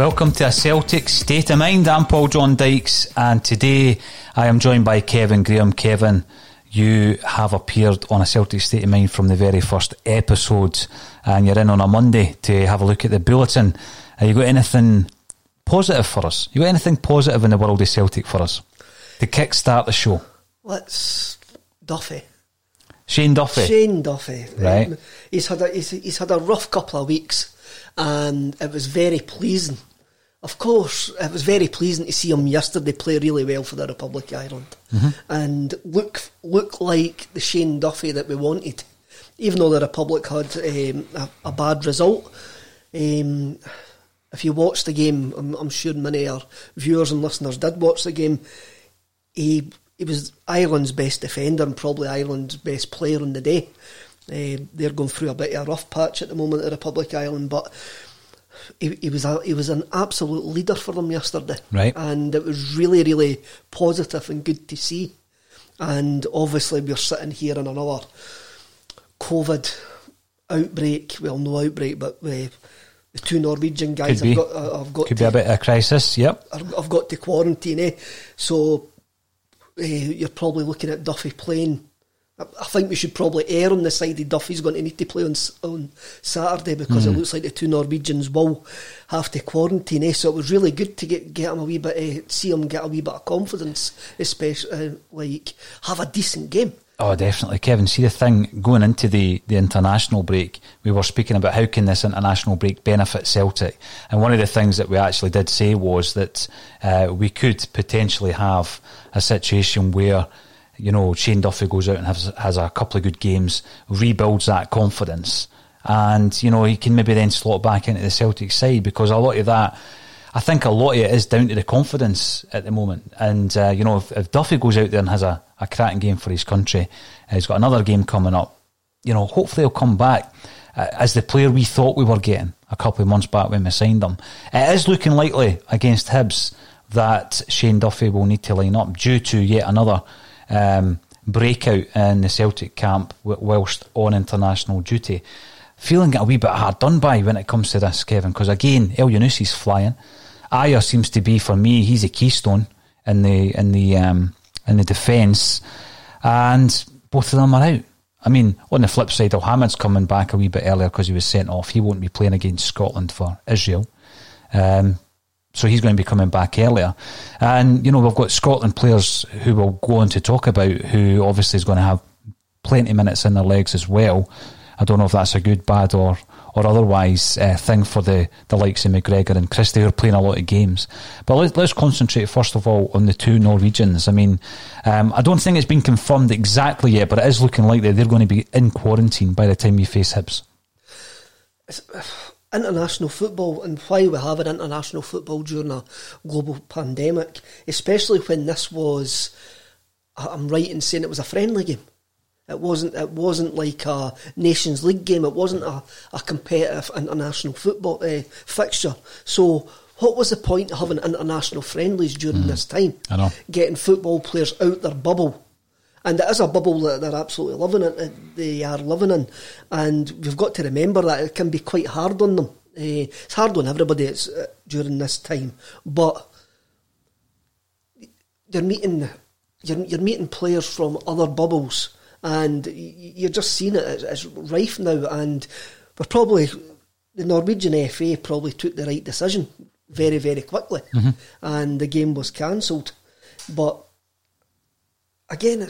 Welcome to a Celtic State of Mind. I'm Paul John Dykes, and today I am joined by Kevin Graham. Kevin, you have appeared on a Celtic State of Mind from the very first episode, and you're in on a Monday to have a look at the bulletin. Have you got anything positive for us? You got anything positive in the world of Celtic for us to kickstart the show? Let's Duffy. Shane Duffy. Shane Duffy. Right. Um, he's had a he's, he's had a rough couple of weeks, and it was very pleasing. Of course, it was very pleasing to see him yesterday play really well for the Republic of Ireland, and look look like the Shane Duffy that we wanted. Even though the Republic had um, a, a bad result, um, if you watch the game, I'm, I'm sure many of our viewers and listeners did watch the game. He he was Ireland's best defender and probably Ireland's best player on the day. Uh, they're going through a bit of a rough patch at the moment at the Republic of Ireland, but he, he was a, he was an absolute leader for them yesterday, Right. And it was really really positive and good to see. And obviously, we're sitting here in another COVID outbreak. Well, no outbreak, but uh, the two Norwegian guys have got uh, have got Could to, be a bit of a crisis. Yep. I've I've got to quarantine, eh? So uh, you're probably looking at Duffy playing. I think we should probably err on the side of Duffy's going to need to play on on Saturday because Hmm. it looks like the two Norwegians will have to quarantine. Eh? So it was really good to get get him a wee bit, uh, see him get a wee bit of confidence, especially uh, like have a decent game. Oh, definitely, Kevin. See the thing going into the, the international break, we were speaking about how can this international break benefit Celtic, and one of the things that we actually did say was that uh, we could potentially have a situation where you know Shane Duffy goes out and has has a couple of good games, rebuilds that confidence, and you know he can maybe then slot back into the Celtic side because a lot of that. I think a lot of it is down to the confidence at the moment. And, uh, you know, if, if Duffy goes out there and has a, a cracking game for his country, uh, he's got another game coming up, you know, hopefully he'll come back uh, as the player we thought we were getting a couple of months back when we signed him. It is looking likely against Hibs that Shane Duffy will need to line up due to yet another um, breakout in the Celtic camp whilst on international duty. Feeling a wee bit hard done by when it comes to this, Kevin, because again, Elyounoussi's flying. Ajer seems to be for me, he's a keystone in the in the um, in the defence, and both of them are out. I mean, on the flip side, Elhamed's coming back a wee bit earlier because he was sent off. He won't be playing against Scotland for Israel. Um, so he's going to be coming back earlier. And, you know, we've got Scotland players who we'll go on to talk about who obviously is going to have plenty of minutes in their legs as well. I don't know if that's a good, bad, or or otherwise uh, thing for the, the likes of McGregor and Christie who are playing a lot of games. But let, let's concentrate first of all on the two Norwegians. I mean, um, I don't think it's been confirmed exactly yet, but it is looking like that they're going to be in quarantine by the time we face Hibs. International football and why we have an international football during a global pandemic, especially when this was, I'm right in saying it was a friendly game. It wasn't. It wasn't like a Nations League game. It wasn't a, a competitive international football uh, fixture. So, what was the point of having international friendlies during mm. this time? I know. Getting football players out their bubble, and it is a bubble that they're absolutely loving it. They are living in, and we've got to remember that it can be quite hard on them. Uh, it's hard on everybody it's, uh, during this time, but you're meeting you're, you're meeting players from other bubbles and you're just seeing it as, as rife now. And we're probably the Norwegian FA probably took the right decision very very quickly, mm-hmm. and the game was cancelled. But again,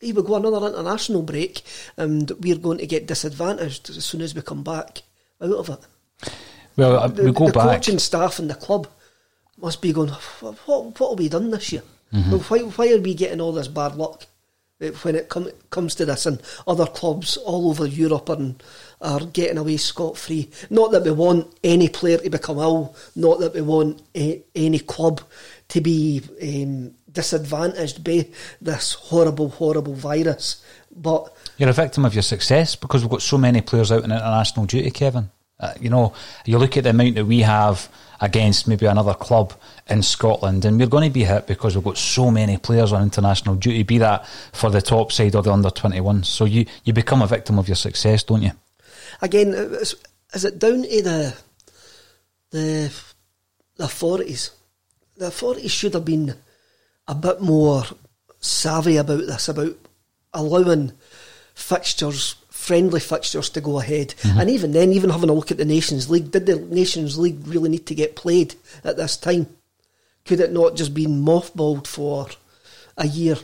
he would go another international break, and we're going to get disadvantaged as soon as we come back out of it. Well, uh, we go the back. coaching staff and the club must be going. What what have we done this year? Mm-hmm. Why why are we getting all this bad luck? when it com- comes to this, and other clubs all over Europe are, are getting away scot free. Not that we want any player to become ill, not that we want a- any club to be um, disadvantaged by this horrible, horrible virus. But you're a victim of your success because we've got so many players out in international duty, Kevin. Uh, you know, you look at the amount that we have against maybe another club in Scotland, and we're going to be hit because we've got so many players on international duty, be that for the top side or the under 21. So you, you become a victim of your success, don't you? Again, is, is it down to the, the, the authorities? The authorities should have been a bit more savvy about this, about allowing fixtures friendly fixtures to go ahead. Mm-hmm. And even then, even having a look at the Nations League, did the Nations League really need to get played at this time? Could it not just been mothballed for a year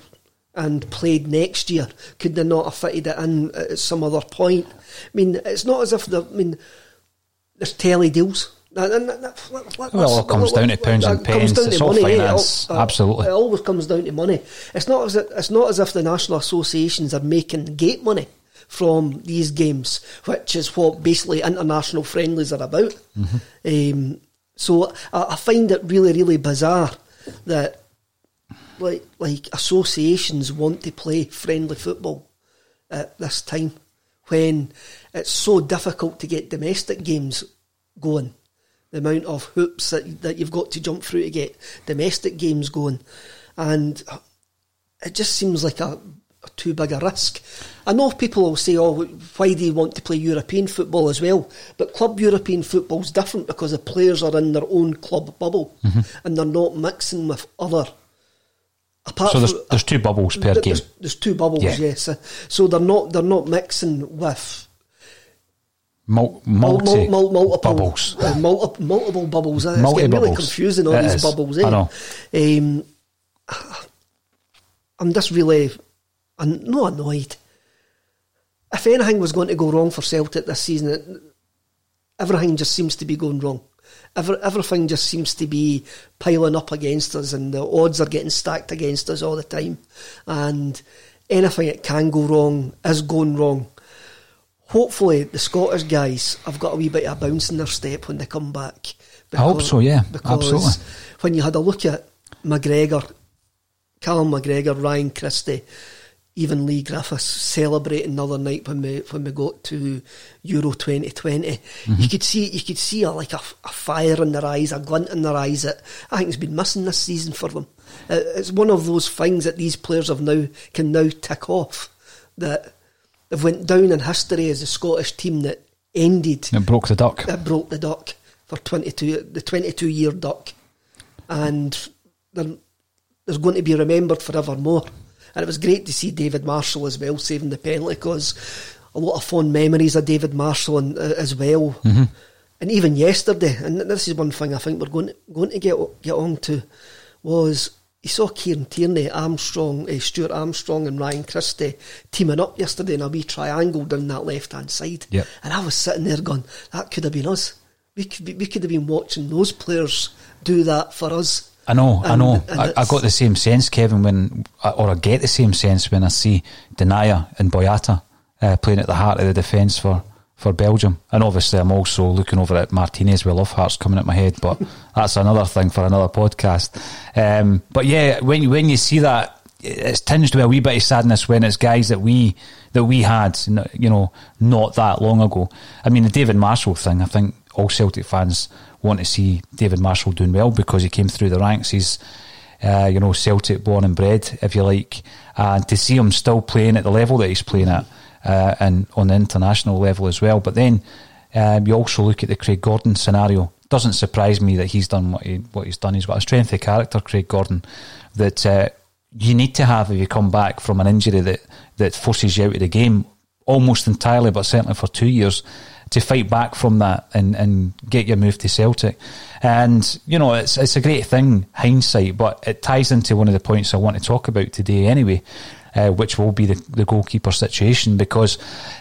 and played next year? Could they not have fitted it in at some other point? I mean, it's not as if the. I mean, there's telly deals. Well, it all comes down to pounds and pence. It's all money, finance, it all, absolutely. It always comes down to money. It's not as if, it's not as if the national associations are making gate money from these games, which is what basically international friendlies are about. Mm-hmm. Um, so I, I, find it really, really bizarre that like like associations want to play friendly football at this time when it's so difficult to get domestic games going. The amount of hoops that that you've got to jump through to get domestic games going, and it just seems like a too big a risk. I know people will say, "Oh, why do you want to play European football as well?" But club European football is different because the players are in their own club bubble mm-hmm. and they're not mixing with other. Apart so there's, from, there's two bubbles per there's, game. There's two bubbles, yeah. yes. So they're not they're not mixing with. Mul- multi mul- mul- multiple bubbles, uh, multi- multiple bubbles. Multi it's getting really confusing all it these is. bubbles. Eh? I know. Um, I'm just really I'm not annoyed. If anything was going to go wrong for Celtic this season, it, everything just seems to be going wrong. Every, everything just seems to be piling up against us, and the odds are getting stacked against us all the time. And anything that can go wrong is going wrong. Hopefully, the Scottish guys have got a wee bit of a bounce in their step when they come back. Because, I hope so, yeah, absolutely. When you had a look at McGregor, Callum McGregor, Ryan Christie, even Leigh Griffiths celebrating the other night when we when we got to Euro 2020. Mm-hmm. You could see you could see a, like a, a, fire in their eyes, a glint in their eyes that I think has been missing this season for them. Uh, it's one of those things that these players have now can now tick off that they've went down in history as the Scottish team that ended It broke the duck. that broke the duck for 22 the 22 year duck. And they're, they're going to be remembered forevermore. And it was great to see David Marshall as well saving the penalty because a lot of fond memories of David Marshall and, uh, as well. And even yesterday and this is one thing I think we're going to, going to get get on to was you saw Kieran Tierney, Armstrong, uh, Stuart Armstrong and Ryan Christie teaming up yesterday in a wee triangle down that left hand side Yep. and I was sitting there going that could have been us we could, be, we could have been watching those players do that for us I know, I know. I, I got the same sense, Kevin, when or I get the same sense when I see Denayer and Boyata uh, playing at the heart of the defence for, for Belgium. And obviously, I'm also looking over at Martinez with Love Hearts coming at my head, but that's another thing for another podcast. Um, but yeah, when you- when you see that, it's tinged with a wee bit of sadness when it's guys that we that we had, you know, not that long ago. I mean, the David Marshall thing. I think all Celtic fans want to see David Marshall doing well because he came through the ranks. He's, uh, you know, Celtic born and bred, if you like, and to see him still playing at the level that he's playing at, uh, and on the international level as well. But then um, you also look at the Craig Gordon scenario. Doesn't surprise me that he's done what he what he's done. He's got a strength of character, Craig Gordon, that uh, you need to have if you come back from an injury that that forces you out of the game almost entirely, but certainly for two years, to fight back from that and, and get your move to Celtic. And, you know, it's, it's a great thing, hindsight, but it ties into one of the points I want to talk about today anyway. Uh, which will be the, the goalkeeper situation because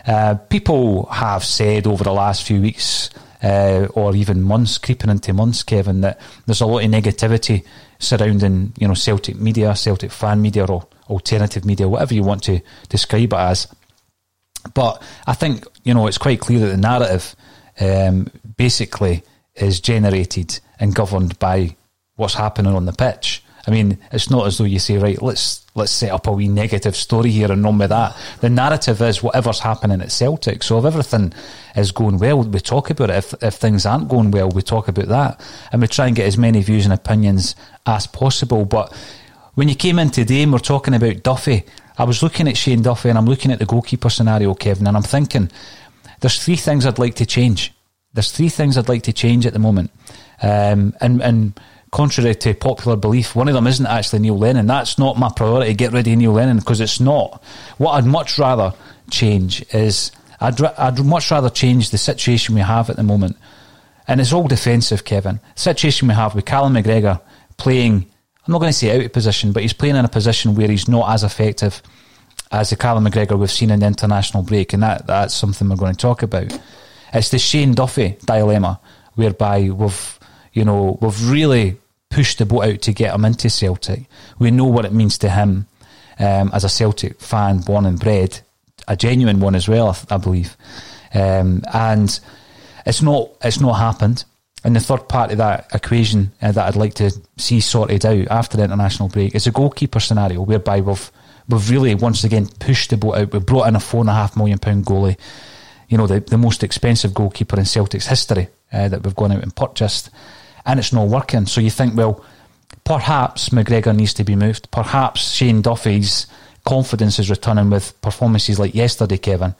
uh, people have said over the last few weeks uh, or even months, creeping into months, Kevin, that there's a lot of negativity surrounding you know Celtic media, Celtic fan media, or alternative media, whatever you want to describe it as. But I think you know it's quite clear that the narrative um, basically is generated and governed by what's happening on the pitch. I mean, it's not as though you say, right, let's let's set up a wee negative story here and run with that. The narrative is whatever's happening at Celtic. So if everything is going well, we talk about it. If if things aren't going well, we talk about that, and we try and get as many views and opinions as possible. But when you came in today and we're talking about Duffy, I was looking at Shane Duffy and I'm looking at the goalkeeper scenario, Kevin, and I'm thinking there's three things I'd like to change. There's three things I'd like to change at the moment. Um, and, and contrary to popular belief, one of them isn't actually Neil Lennon. That's not my priority, get rid of Neil Lennon, because it's not. What I'd much rather change is, I'd, I'd much rather change the situation we have at the moment. And it's all defensive, Kevin. Situation we have with Callum McGregor playing, I'm not going to say out of position, but he's playing in a position where he's not as effective as the Callum McGregor we've seen in the international break, and that, that's something we're going to talk about. It's the Shane Duffy dilemma, whereby we've, you know, we've really pushed the boat out to get him into Celtic. We know what it means to him um, as a Celtic fan, born and bred, a genuine one as well, I, I believe. Um, and it's not, it's not happened. And the third part of that equation uh, that I'd like to see sorted out after the international break is a goalkeeper scenario whereby we've we've really once again pushed the boat out. We've brought in a four and a half million pound goalie, you know, the, the most expensive goalkeeper in Celtic's history uh, that we've gone out and purchased, and it's not working. So you think, well, perhaps McGregor needs to be moved. Perhaps Shane Duffy's confidence is returning with performances like yesterday, Kevin.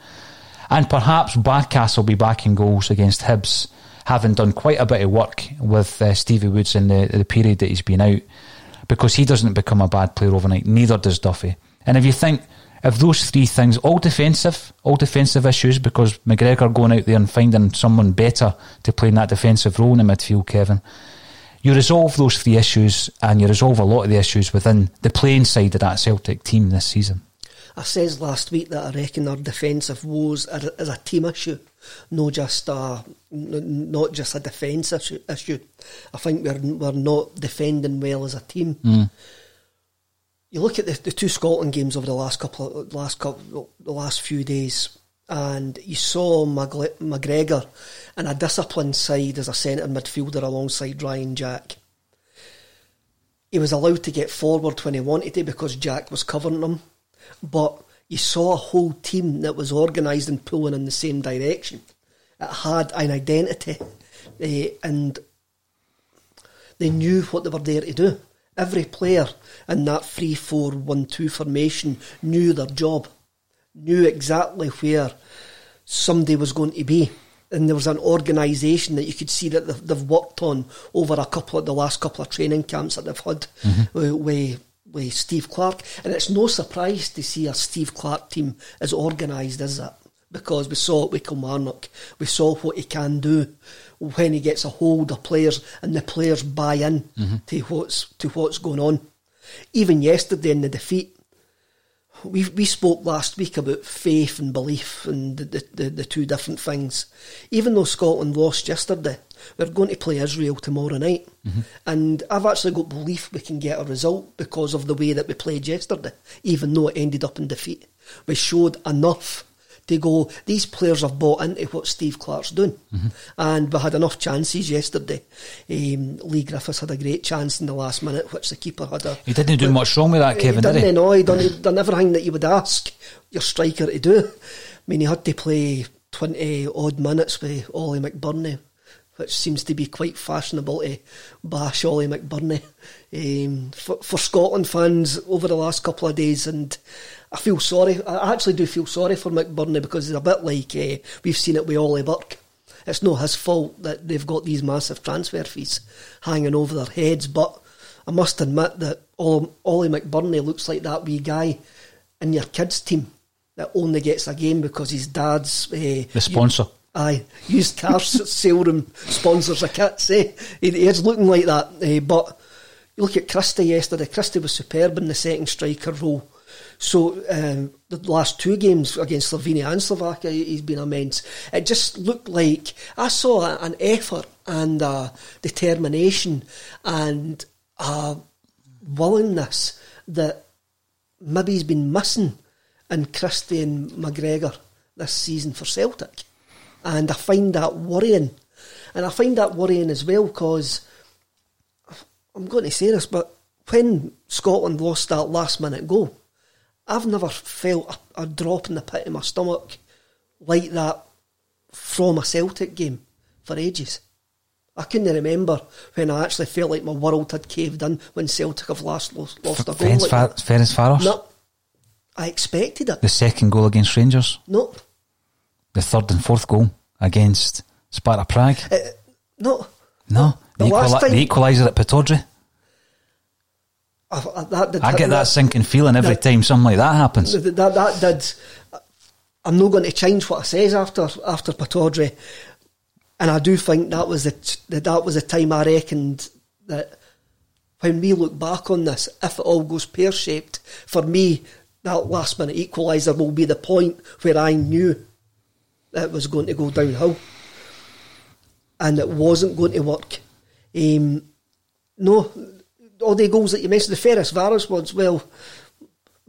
And perhaps Barkas will be back in goals against Hibs, having done quite a bit of work with uh, Stevie Woods in the, the period that he's been out, because he doesn't become a bad player overnight, neither does Duffy. And if you think, if those three things, all defensive, all defensive issues, because McGregor going out there and finding someone better to play in that defensive role in the midfield, Kevin, you resolve those three issues and you resolve a lot of the issues within the playing side of that Celtic team this season. I says last week that I reckon our defensive woes are, is a team issue, no just a, not just a defence issue, issue. I think we're we're not defending well as a team. Mm. You look at the, the two Scotland games over the last couple of, last couple the last few days, and you saw Magle- McGregor in a disciplined side as a centre midfielder alongside Ryan Jack. He was allowed to get forward when he wanted to because Jack was covering him but you saw a whole team that was organised and pulling in the same direction. It had an identity, eh, and they knew what they were there to do. Every player in that 3 4 1 2 formation knew their job, knew exactly where somebody was going to be. And there was an organisation that you could see that they've, they've worked on over a couple of the last couple of training camps that they've had mm-hmm. with, with, with Steve Clarke. And it's no surprise to see a Steve Clarke team as organised as that because we saw it with Kilmarnock. We saw what he can do when he gets a hold of players and the players buy in mm-hmm. to what's to what's going on. Even yesterday in the defeat, we we spoke last week about faith and belief and the, the, the, the two different things. Even though Scotland lost yesterday, we're going to play Israel tomorrow night. Mm-hmm. And I've actually got belief we can get a result because of the way that we played yesterday, even though it ended up in defeat. We showed enough to go, these players have bought into what Steve Clarke's doing. And we had enough chances yesterday. Um, Leigh Griffiths had a great chance in the last minute, which the keeper had a. He didn't do much wrong with that, Kevin, he did didn't he? know, he done, he done everything that you would ask your striker to do. I mean, he had to play 20 odd minutes with Oli McBurnie, which seems to be quite fashionable to bash Oli McBurnie. Um, for, for Scotland fans over the last couple of days, and I feel sorry. I actually do feel sorry for McBurnie because it's a bit like uh, we've seen it with Ollie Burke. It's not his fault that they've got these massive transfer fees hanging over their heads, but I must admit that Oli McBurnie looks like that wee guy in your kids' team that only gets a game because his dad's uh, The sponsor. Aye, used car s- sale sponsors a kits. Eh? He, he is looking like that. Eh? But you look at Christie yesterday. Christie was superb in the second striker role. So um, the last two games against Slovenia and Slovakia, he- he's been immense. It just looked like I saw an effort and determination and a willingness that maybe he's been missing in Christie and McGregor this season for Celtic. And I find that worrying. And I find that worrying as well because I'm going to say this, but when Scotland lost that last minute goal, I've never felt a, a drop in the pit of my stomach like that from a Celtic game for ages. I couldn't remember when I actually felt like my world had caved in when Celtic have last lost, lost a goal. Ferenc like Fa- that. Faros. No, I expected it. The second goal against Rangers. No, The third and fourth goal against Sparta Prague. Uh, no. No. The, The last equali- time- the equaliser at Pittodrie. I, I, that did I get me. that sinking feeling every that- time something like that happens. That, that, that did. I'm not going to change what I says after after Pittodrie, and I do think that was the that that was the time I reckoned that when we look back on this, if it all goes pear shaped, for me that last minute equaliser will be the point where I knew that it was going to go downhill, and it wasn't going to work. Um, no, all the goals that you mentioned, the Ferencvaros ones, well,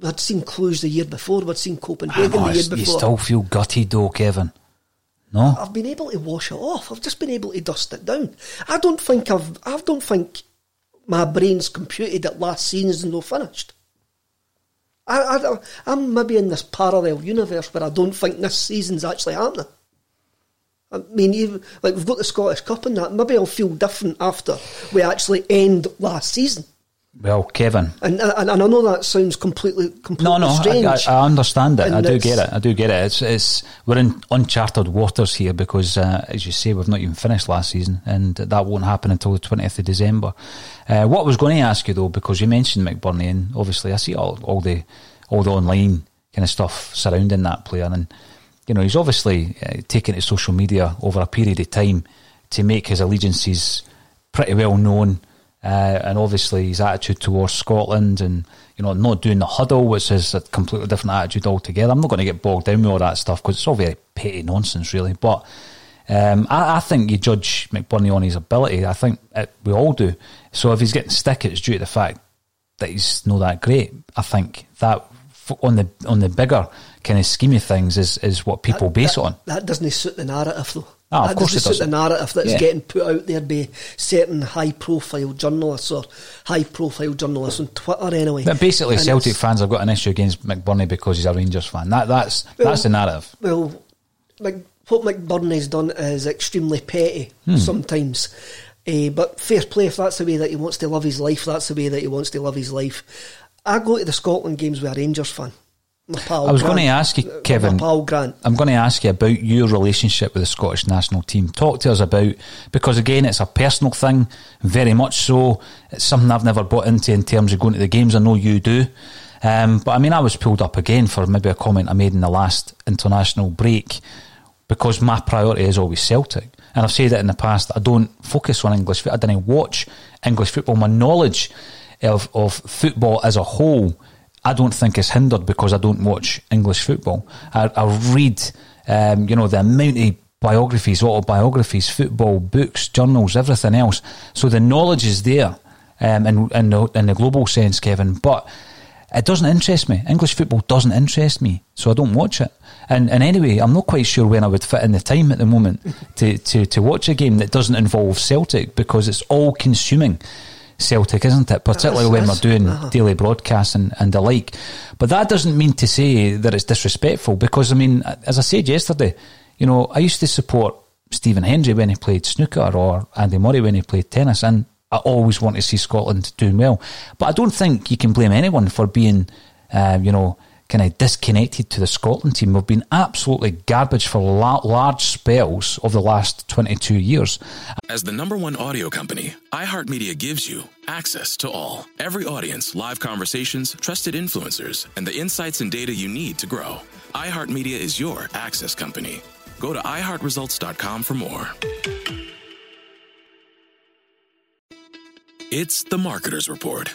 I'd seen Cluj the year before, we'd seen Copenhagen Oh, ah, the year it's- you still feel gutted though, Kevin. No? I've been able to wash it off. I've just been able to dust it down. I don't think I've. I don't think my brain's computed that last season's no finished. I, I, I'm maybe in this parallel universe where I don't think this season's actually happening. I mean, even, like we've got the Scottish Cup and that. Maybe I'll feel different after we actually end last season. Well, Kevin. And and, and I know that sounds completely completely No, no, I, strange. I, I understand it. And I do get it. I do get it. It's, it's we're in uncharted waters here because, uh, as you say, we've not even finished last season, and that won't happen until the twentieth of December. Uh, what I was going to ask you though, because you mentioned McBurnie, and obviously I see all all the all the online kind of stuff surrounding that player, and you know he's obviously uh, taken to social media over a period of time to make his allegiances pretty well known. Uh, and obviously his attitude towards Scotland and you know not doing the huddle which is a completely different attitude altogether. I'm not going to get bogged down with all that stuff because it's all very petty nonsense really but um, I, I think you judge McBurnie on his ability. I think it, we all do. So if he's getting stick it's due to the fact that he's not that great. I think that on the on the bigger kind of scheme of things is, is what people base it on That doesn't suit the narrative, though. Ah, of that course doesn't it suit the doesn't. narrative that's Yeah. getting put out there by certain high-profile journalists or high-profile journalists on Twitter, anyway. but basically And Celtic fans have got an issue against McBurnie because he's a Rangers fan that that's Well, that's the narrative Well, Mc, what McBurnie's done is extremely petty Hmm. sometimes. Eh, but fair play, if that's the way that he wants to live his life, that's the way that he wants to live his life. I go to the Scotland games with a Rangers fan. I was Grant. going to ask you, Kevin. Pal Grant. I'm going to ask you about your relationship with the Scottish national team. Talk to us about because again, it's a personal thing, very much so. It's something I've never bought into in terms of going to the games. I know you do, um, but I mean, I was pulled up again for maybe a comment I made in the last international break because my priority is always Celtic. And I've said it in the past. I don't focus on English. foot- I didn't watch English football. My knowledge of, of football as a whole, I don't think is hindered because I don't watch English football. I, I read, um, you know, the amount of biographies, autobiographies, football books, journals, everything else. So the knowledge is there, um, in, in, the, in the global sense, Kevin. But it doesn't interest me. English football doesn't interest me, so I don't watch it. And, and anyway, I'm not quite sure when I would fit in the time at the moment to, to, to watch a game that doesn't involve Celtic because it's all consuming Celtic, isn't it? Particularly when we're doing Uh-huh. daily broadcasts and, and the like. But that doesn't mean to say that it's disrespectful because, I mean, as I said yesterday, you know, I used to support Stephen Hendry when he played snooker or Andy Murray when he played tennis, and I always want to see Scotland doing well. But I don't think you can blame anyone for being, um, you know, kind of disconnected to the Scotland team. We've been absolutely garbage for la- large spells of the last 22 years. As the number one audio company, iHeartMedia gives you access to all. Every audience, live conversations, trusted influencers, and the insights and data you need to grow. iHeartMedia is your access company. Go to iHeartResults.com for more. It's the Marketer's Report.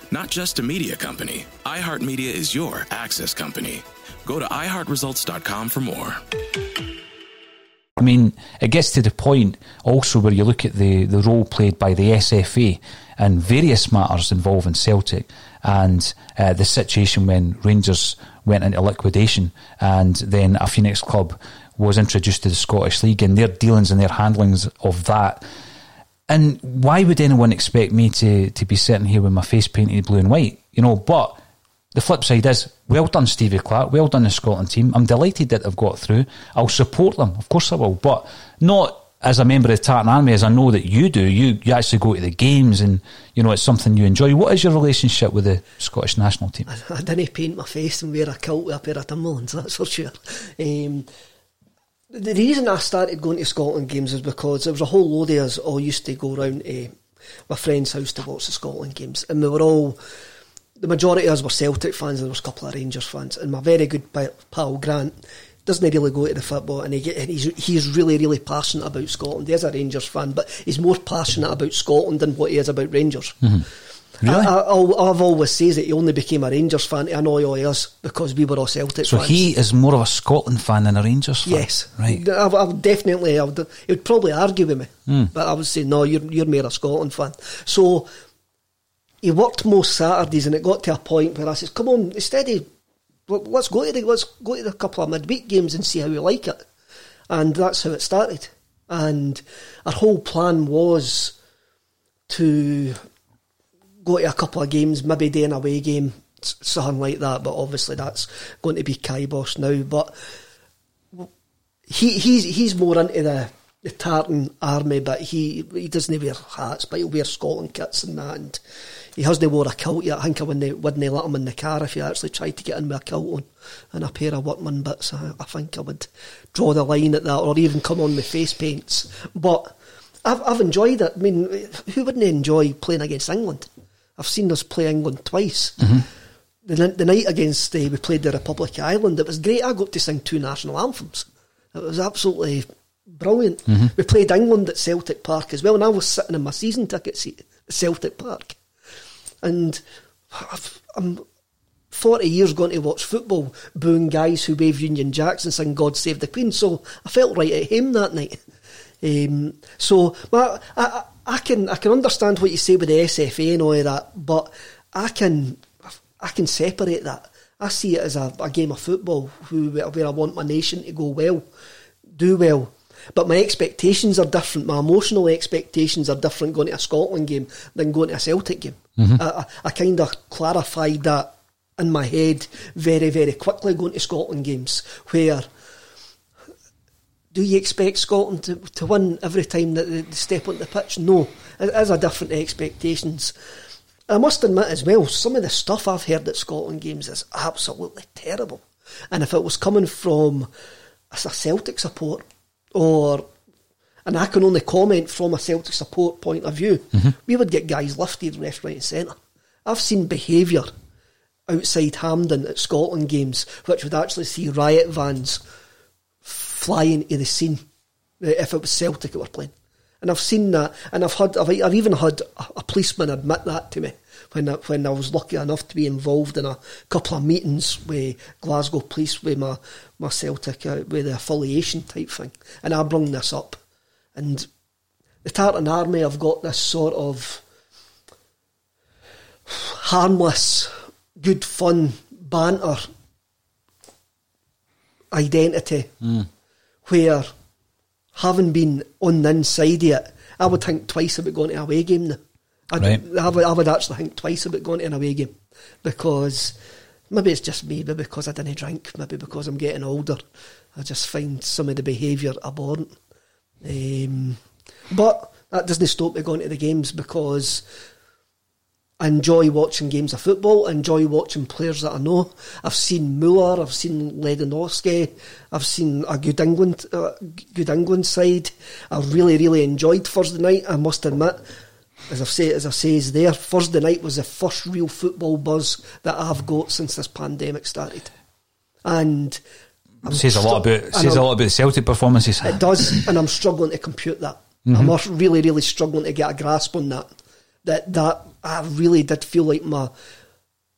Not just a media company, iHeartMedia is your access company. Go to iHeartResults.com for more. I mean, it gets to the point also where you look at the, the role played by the SFA and various matters involving Celtic and uh, the situation when Rangers went into liquidation and then a Phoenix club was introduced to the Scottish League and their dealings and their handlings of that. And why would anyone expect me to, to be sitting here with my face painted blue and white? You know, but the flip side is, well done, Stevie Clarke. Well done, the Scotland team. I'm delighted that they've got through. I'll support them, of course I will, but not as a member of the Tartan Army, as I know that you do. You you actually go to the games, and you know it's something you enjoy. What is your relationship with the Scottish national team? I didn't paint my face and wear a kilt with a pair of Timberlands, that's for sure. Um, the reason I started going to Scotland games is because there was a whole load of us all used to go round to my friend's house to watch the Scotland games, and we were all. The majority of us were Celtic fans, and there was a couple of Rangers fans. And my very good pa- pal Grant doesn't really go to the football, and, he get, he's he's really really passionate about Scotland. He is a Rangers fan, but he's more passionate about Scotland than what he is about Rangers. Mm-hmm. Really? I, I, I've always says that he only became a Rangers fan to annoy all us because we were all Celtic So fans. he is more of a Scotland fan than a Rangers fan. Yes, right. I, I would definitely. I would, he would probably argue with me, Hmm. but I would say no. You're you're more a Scotland fan. So he worked most Saturdays, and it got to a point where I says, "Come on, instead of well, let's go to the let's go to the couple of midweek games and see how we like it." And that's how it started. And our whole plan was to go to a couple of games, maybe do an away game, something like that. But obviously, that's going to be kibosh now. But he he's he's more into the the tartan army, but he he doesn't wear hats, but he'll wear Scotland kits and that. And he hasn't wore a kilt yet. I think I wouldn't wouldn't let him in the car if he actually tried to get in with a kilt on and a pair of workman bits. I, I think I would draw the line at that, or even come on with face paints. But I've I've enjoyed it. I mean, who wouldn't enjoy playing against England? I've seen us play England twice. The, ni- the night against uh, we played the Republic of Ireland, it was great. I got to sing two national anthems. It was absolutely brilliant. We played England at Celtic Park as well, and I was sitting in my season ticket seat at Celtic Park. And I've, I'm 40 years going to watch football, booing guys who wave Union Jacks and sing God Save the Queen, so I felt right at home that night. Um, so well, I, I, can I can understand what you say with the SFA and all of that, but I can I can separate that. I see it as a, a game of football who, where I want my nation to go well, do well. But my expectations are different. My emotional expectations are different going to a Scotland game than going to a Celtic game. Mm-hmm. I, I, I kind of clarified that in my head very, very quickly going to Scotland games where do you expect Scotland to, to win every time that they step on the pitch? No. It is a different expectations. I must admit as well, some of the stuff I've heard at Scotland games is absolutely terrible. And if it was coming from a Celtic support or and I can only comment from a Celtic support point of view, mm-hmm. we would get guys lifted left, right and centre. I've seen behaviour outside Hampden at Scotland games which would actually see riot vans flying to the scene uh, if it was Celtic that were playing. And I've seen that, and I've had, I've, I've even had a, a policeman admit that to me when I, when I was lucky enough to be involved in a couple of meetings with Glasgow Police with my my Celtic uh, with the affiliation type thing, and I brung this up, and the Tartan Army have got this sort of harmless, good fun banter identity where having been on the inside of it, I would think twice about going to a away game now. I'd, Right. I, would, I would actually think twice about going to an away game because maybe it's just me, maybe because I didn't drink, maybe because I'm getting older. I just find some of the behaviour abhorrent. Um, but that doesn't stop me going to the games because I enjoy watching games of football. I enjoy watching players that I know. I've seen Muller. I've seen Lewandowski. I've seen a good England, uh, good England side. I really, really enjoyed Thursday night. I must admit, as I've said, as I says there, Thursday night was the first real football buzz that I've got since this pandemic started, and I'm says a lot about says a lot about Celtic performances. it does, and I'm struggling to compute that. Mm-hmm. I'm really, really struggling to get a grasp on that. That that I really did feel like my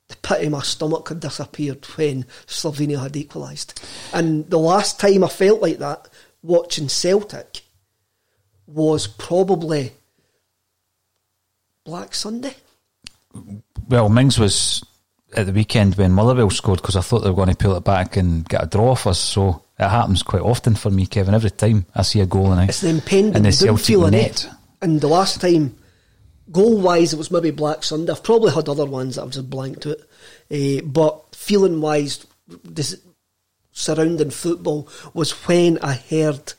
the pit of my stomach had disappeared when Slovenia had equalised. And the last time I felt like that watching Celtic was probably Black Sunday. Well, Mings was at the weekend when Motherwell scored because I thought they were going to pull it back and get a draw off us. So it happens quite often for me, Kevin. Every time I see a goal and I It's the impending in the Celtic feeling. net. eh? And the last time, goal wise, it was maybe Black Sunday. I've probably had other ones that I've just blanked it, Uh, but feeling wise, this surrounding football was when I heard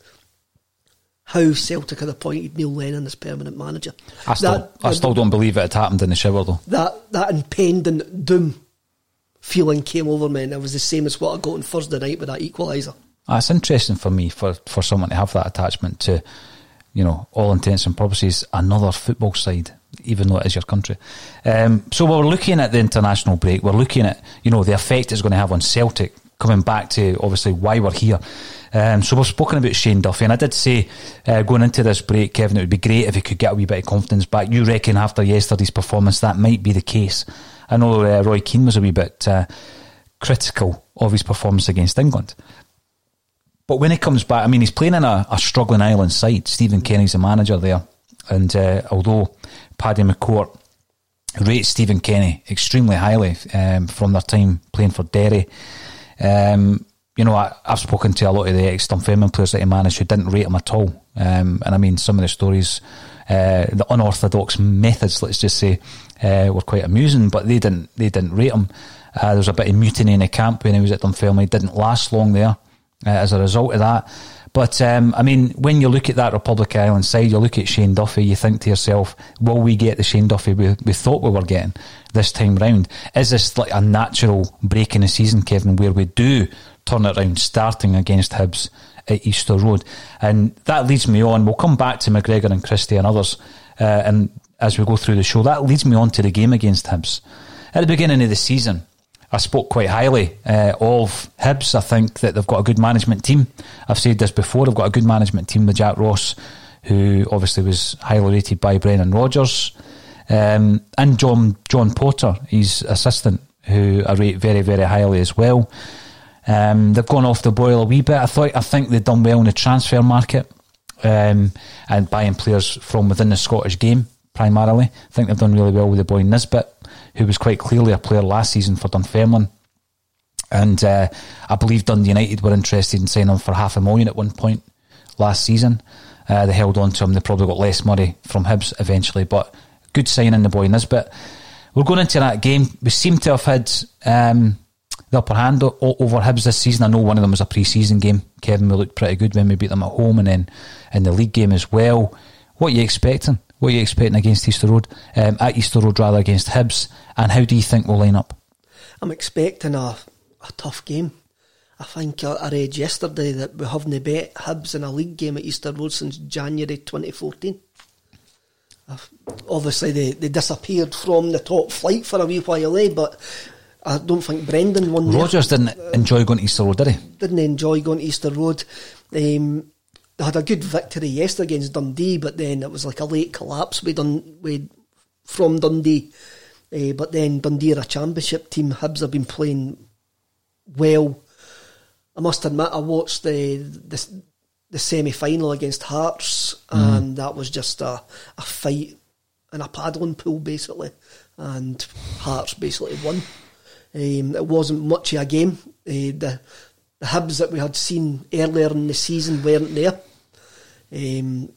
how Celtic had appointed Neil Lennon as permanent manager. I still, That- I still don't believe it had happened in the shower though. that that impending doom feeling came over me, and it was the same as what I got on Thursday night with that equaliser. That's interesting for me for, for someone to have that attachment to, you know, all intents and purposes, another football side, even though it is your country. Um, so we're looking at the international break. We're looking at, you know, the effect it's going to have on Celtic. Coming back to obviously why we're here. Um, so we've spoken about Shane Duffy, and I did say uh, going into this break, Kevin, it would be great if he could get a wee bit of confidence back. You reckon after yesterday's performance that might be the case? I know uh, Roy Keane was a wee bit uh, critical of his performance against England. But when he comes back, I mean, he's playing in a, a struggling Ireland side. Stephen Kenny's the manager there. And uh, although Paddy McCourt rates Stephen Kenny extremely highly um, from their time playing for Derry, um, you know, I, I've spoken to a lot of the ex Dunfermline players that he managed who didn't rate him at all. Um, and I mean, some of the stories, uh, the unorthodox methods, let's just say, uh, were quite amusing, but they didn't, they didn't rate him. Uh, there was a bit of mutiny in the camp when he was at Dunfermline. It didn't last long there uh, as a result of that. But um, I mean, when you look at that Republic of Ireland side, you look at Shane Duffy, you think to yourself, will we get the Shane Duffy we, we thought we were getting this time round? Is this like a natural break in the season, Kevin, where we do turn it around starting against Hibs at Easter Road? And that leads me on. We'll come back to McGregor and Christie and others, uh, and as we go through the show, that leads me on to the game against Hibs. At the beginning of the season, I spoke quite highly uh, of Hibs. I think that they've got a good management team. I've said this before. They've got a good management team with Jack Ross, who obviously was highly rated by Brendan Rodgers, um, and John John Potter, his assistant, who I rate very very highly as well. Um, they've gone off the boil a wee bit. I thought I think they've done well in the transfer market um, and buying players from within the Scottish game primarily. I think they've done really well with the boy Nisbet, who was quite clearly a player last season for Dunfermline. And uh, I believe Dundee United were interested in signing him for half a million at one point last season. Uh, they held on to him. They probably got less money from Hibs eventually, but good signing the boy Nisbet. We're going into that game. We seem to have had um, the upper hand over Hibs this season. I know one of them was a pre-season game. Kevin, we looked pretty good when we beat them at home, and then in the league game as well. What are you expecting? What are you expecting against Easter Road? Um, at Easter Road, rather against Hibs, and how do you think we'll line up? I'm expecting a, a tough game. I think I, I read yesterday that we haven't bet Hibs in a league game at Easter Road since January 2014. I've- Obviously, they, they disappeared from the top flight for a wee while, eh? But I don't think Brendan won. Rodgers didn't enjoy going to Easter Road, did he? didn't enjoy going to Easter Road. Um, they had a good victory yesterday against Dundee, but then it was like a late collapse with Dun- with, from Dundee. Uh, but then Dundee are a championship team. Hibs have been playing well. I must admit, I watched the the, the semi final against Hearts, and that was just a, a fight in a paddling pool, basically. And Hearts basically won. Um, it wasn't much of a game. Uh, the the Hibs that we had seen earlier in the season weren't there. Um,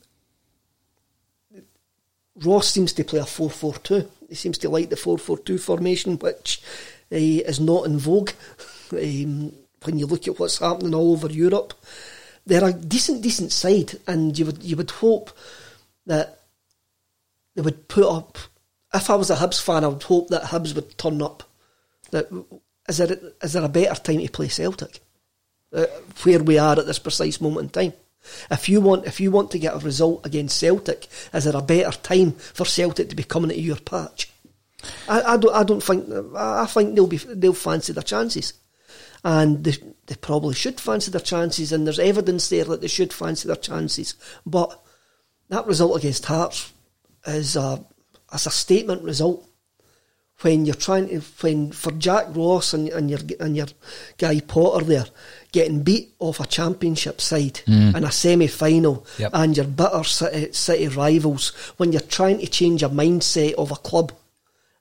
Ross seems to play a 4 4 2. He seems to like the 4 4 2 formation, which uh, is not in vogue um, when you look at what's happening all over Europe. They're a decent, decent side, and you would you would hope that they would put up. If I was a Hibs fan, I would hope that Hibs would turn up. That is there is there a better time to play Celtic? Uh, where we are at this precise moment in time. If you want, if you want to get a result against Celtic, is there a better time for Celtic to be coming at your patch? I, I don't. I don't think. I think they'll be. They'll fancy their chances, and they, they probably should fancy their chances. And there's evidence there that they should fancy their chances. But that result against Hearts is a as a statement result when you're trying to when for Jack Ross and, and your and your guy Potter there getting beat off a championship side in a semi final Yep. and your bitter city, city rivals when you're trying to change a mindset of a club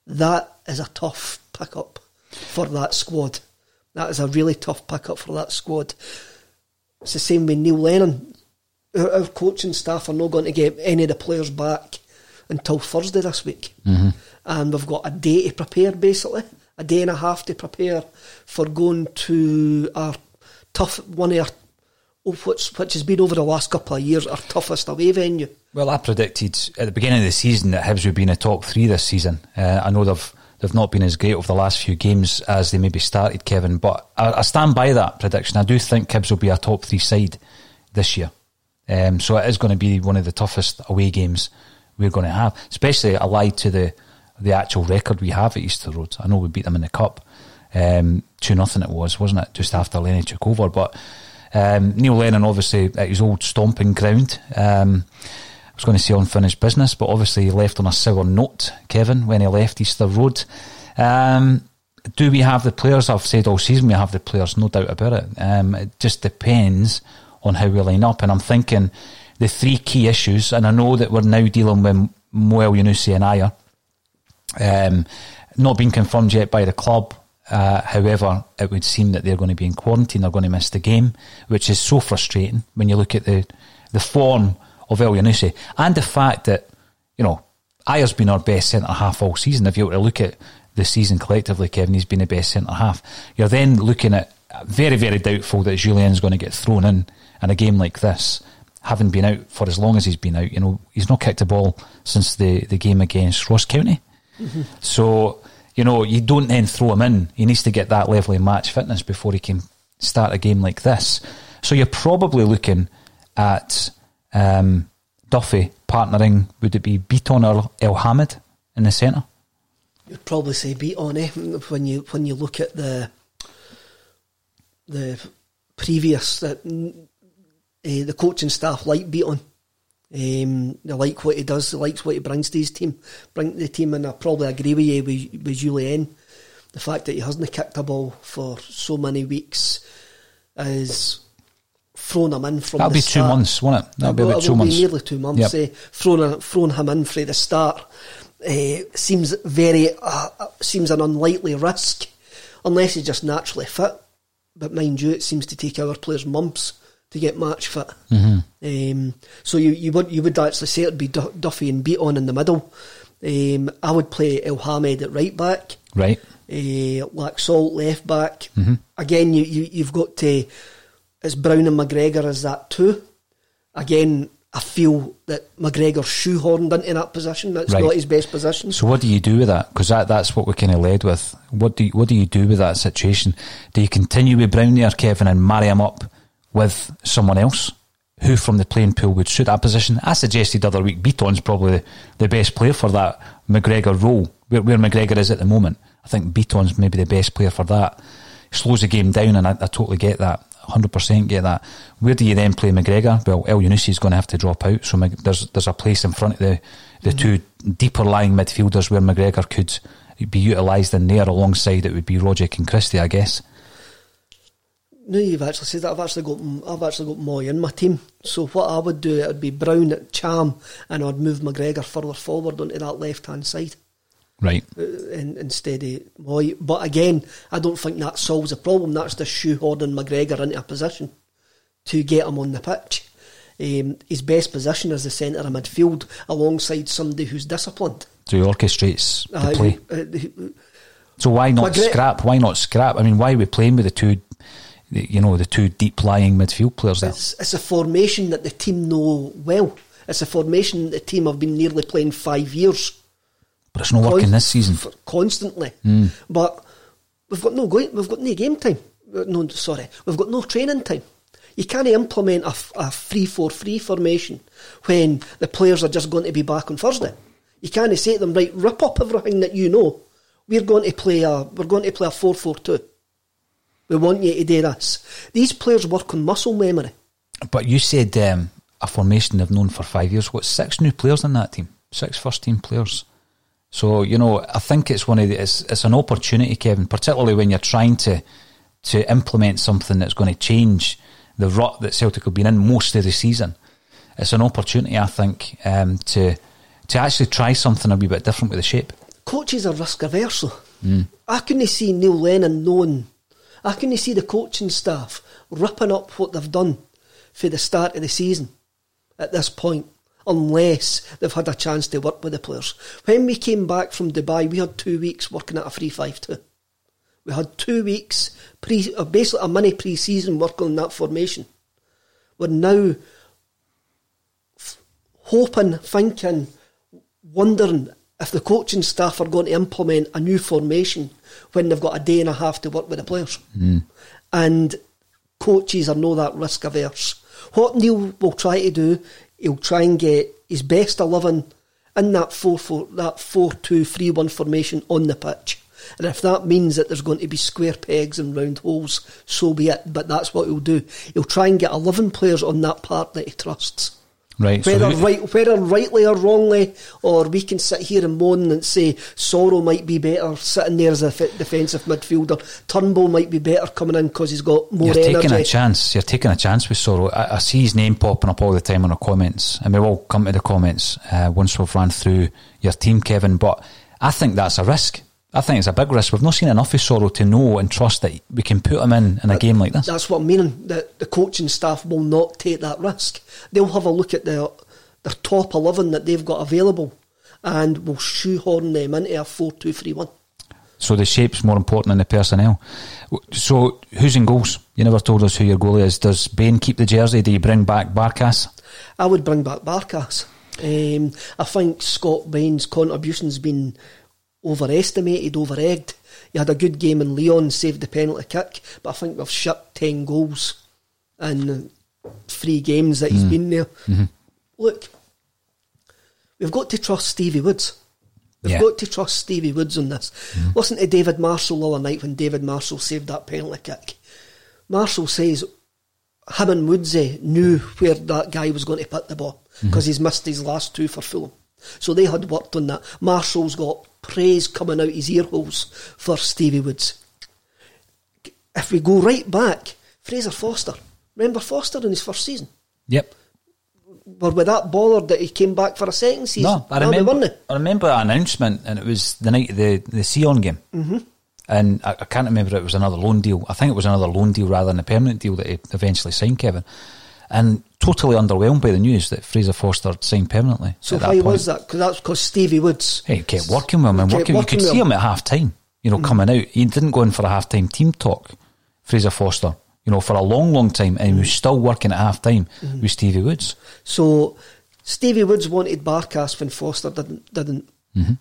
that is a tough pickup for that squad that is a really tough pickup for that squad it's the same with Neil Lennon our, our coaching staff are not going to get any of the players back until Thursday this week. Mm-hmm. And we've got a day to prepare, basically, a day and a half to prepare for going to our tough one of our, which, which has been over the last couple of years, our toughest away venue. Well, I predicted at the beginning of the season that Hibs would be in the top three this season. Uh, I know they've they've not been as great over the last few games as they maybe started, Kevin. But I, I stand by that prediction. I do think Hibs will be a top three side this year. Um, so it is going to be one of the toughest away games we're going to have, especially allied to the the actual record we have at Easter Road. I know we beat them in the cup, um, two nothing it was, wasn't it? Just after Lenny took over, but um, Neil Lennon obviously at his old stomping ground. Um, I was going to say unfinished business, but obviously he left on a sour note, Kevin, when he left Easter Road. Um, do we have the players? I've said all season we have the players, no doubt about it. Um, it just depends on how we line up. And I'm thinking the three key issues, and I know that we're now dealing with Mo Elyounoussi and Ajer, um, not being confirmed yet by the club. Uh, however, it would seem that they're going to be in quarantine. They're going to miss the game, which is so frustrating when you look at the the form of Elyounoussi and the fact that you know Ajer's been our best centre half all season. If you were to look at the season collectively, Kevin, he's been the best centre half. You're then looking at very, very doubtful that Julien's going to get thrown in in a game like this, having been out for as long as he's been out. You know, he's not kicked a ball since the, the game against Ross County. So, you know, you don't then throw him in. He needs to get that level of match fitness before he can start a game like this. So you're probably looking at um, Duffy partnering, would it be Bitton or Elhamed in the centre? You'd probably say Bitton, eh? when you when you look at the the previous that uh, the coaching staff like beat on. Um, they like what he does. They likes what he brings to his team. Bring the team, and I probably agree with you with, with Julien. The fact that he hasn't kicked a ball for so many weeks is thrown him in from That'll the be start. two months, won't it? That'll be about two months. nearly two months. Yep. Eh, thrown, thrown him in from the start eh, seems very uh, uh, seems an unlikely risk, unless he's just naturally fit. But mind you, it seems to take our players months to get match fit. Mm-hmm. Um, so you, you would you would actually say it'd be Duffy and Bitton in the middle. Um, I would play Elhamed at right back Right. uh, Laxalt left back. Mm-hmm. Again, you, you you've got to. It's Brown and McGregor as that too. Again, I feel that McGregor's shoehorned into that position. That's Right. not his best position. So what do you do with that? Because that, that's what we kind of led with. What do you, what do you do with that situation? Do you continue with Brown there, Kevin, and marry him up with someone else who from the playing pool would suit that position? I suggested the other week Bitton's probably the, best player for that McGregor role, where, where McGregor is at the moment. I think Bitton's maybe the best player for that. Slows the game down, and I, I totally get that. 100% get that. Where do you then play McGregor? Well, Elyounoussi is going to have to drop out, so there's there's a place in front of the the mm-hmm. two deeper lying midfielders where McGregor could be utilised in there alongside it would be Rogic and Christie, I guess. No, you've actually said that. I've actually got I've actually got Moy in my team. So what I would do it would be Brown at Cham, and I'd move McGregor further forward onto that left hand side. Right. uh, in, instead of Moy. But again, I don't think that solves the problem. That's just shoehorning McGregor into a position to get him on the pitch. Um, his best position is the centre of midfield alongside somebody who's disciplined. So he orchestrates the Uh, play. uh, So why not scrap? Why not scrap? I mean, why are we playing with the two, the- you know, the two deep lying midfield players there? it's, it's a formation that the team know well. It's a formation that the team have been nearly playing five years. But it's not working this season. constantly. Mm. But we've got no going. We've got no game time. Uh, No, sorry, we've got no training time. You can't implement a, f- a three-four-three formation when the players are just going to be back on Thursday. You can't say to them, right, rip up everything that you know. We're going to play a we're going to play a four-four-two. We want you to do this. These players work on muscle memory. But you said um, a formation they've known for five years. What six new players in that team? Six first team players. So you know, I think it's one of the, it's it's an opportunity, Kevin, particularly when you're trying to to implement something that's going to change the rut that Celtic have been in most of the season. It's an opportunity, I think, um, to to actually try something a wee bit different with the shape. coaches are risk averse. though. I couldn't see Neil Lennon knowing. I couldn't see the coaching staff ripping up what they've done for the start of the season at this point, unless they've had a chance to work with the players. When we came back from Dubai, we had two weeks working at a three five two. We had two weeks pre, uh, basically a mini pre-season work on that formation. We're now f- hoping, thinking, wondering if the coaching staff are going to implement a new formation when they've got a day and a half to work with the players. Hmm. And coaches are no that risk averse. What Neil will try to do, he'll try and get his best eleven in that four four that four two three one formation on the pitch. And if that means that there's going to be square pegs and round holes, so be it. But that's what he'll do. He'll try and get eleven players on that part that he trusts. Right. Whether who- right, whether rightly or wrongly, or we can sit here and moan and say Soro might be better sitting there as a f- defensive midfielder. Turnbull might be better coming in because he's got more You're energy. taking a chance. You're taking a chance with Soro. I, I see his name popping up all the time in our comments, and we will come to the comments uh, once we've ran through your team, Kevin. But I think that's a risk. I think it's a big risk. We've not seen enough of Soro to know and trust that we can put him in in a game like this. That's what I'm meaning. That the coaching staff will not take that risk. They'll have a look at their their top eleven that they've got available, and will shoehorn them into a four-two-three-one. So the shape's more important than the personnel. So who's in goals? You never told us who your goalie is. Does Bain keep the jersey? Do you bring back Barkas? I would bring back Barkas. Um, I think Scott Bain's contribution's been overestimated, over-egged. He had a good game in Leon, saved the penalty kick, but I think we've shut 10 goals in three games that he's hmm. been there. Mm-hmm. Look, we've got to trust Stevie Woods. We've Yeah. got to trust Stevie Woods on this. Mm-hmm. Listen to David Marshall the other night when David Marshall saved that penalty kick. Marshall says him and Woodsy knew where that guy was going to put the ball mm-hmm. because he's missed his last two for Fulham. So they had worked on that. Marshall's got praise coming out his ear holes for Stevie Woods. If we go right back, Fraser Forster. Remember Forster in his first season? Yep. Were with that bothered that he came back for a second season? No, I remember. it. I remember that announcement, and it was the night of the the Sion game. Mm-hmm. And I, I can't remember it was another loan deal. I think it was another loan deal rather than a permanent deal that he eventually signed, Kevin. And totally underwhelmed by the news that Fraser Forster signed permanently. So why was that? Because that's because Stevie Woods. Hey, he kept working with him and working. You could see him. him at half time, you know, mm. coming out. He didn't go in for a half time team talk, Fraser Forster, you know, for a long, long time, and he was mm. still working at half time mm. with Stevie Woods. So Stevie Woods wanted Barkas when Forster didn't didn't mm-hmm.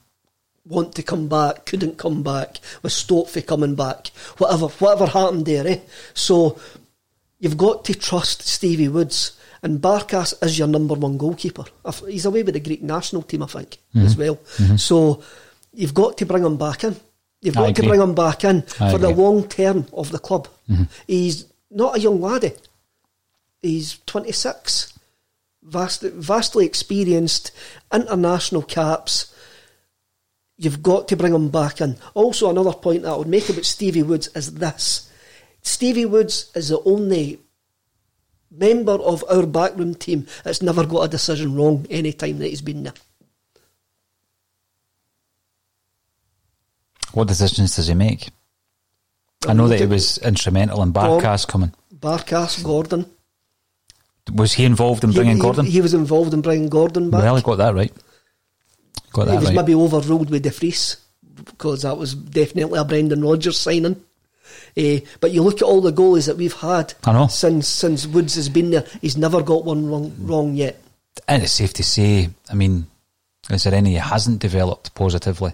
want to come back, couldn't come back, with Stopfy coming back, whatever whatever happened there, eh? So you've got to trust Stevie Woods. And Barkas is your number one goalkeeper. He's away with the Greek national team, I think, as well. So you've got to bring him back in. You've got to bring him back in I for the long term of the club. He's not a young laddie. He's 26 vast, vastly experienced, international caps. You've got to bring him back in. Also, another point that I would make about Stevie Woods is this Stevie Woods is the only member of our backroom team that's never got a decision wrong any time that he's been there. What decisions does he make? I know that he was instrumental in Barkas coming. Barkas, Gordon. Was he involved in bringing he, Gordon? He, he was involved in bringing Gordon back. well, he got that right. Got He that was right. maybe overruled with De Vries because that was definitely a Brendan Rodgers signing. Eh, but you look at all the goalies that we've had I know. since since Woods has been there. He's never got one wrong, wrong yet. and it's safe to say, I mean, is there any he hasn't developed positively?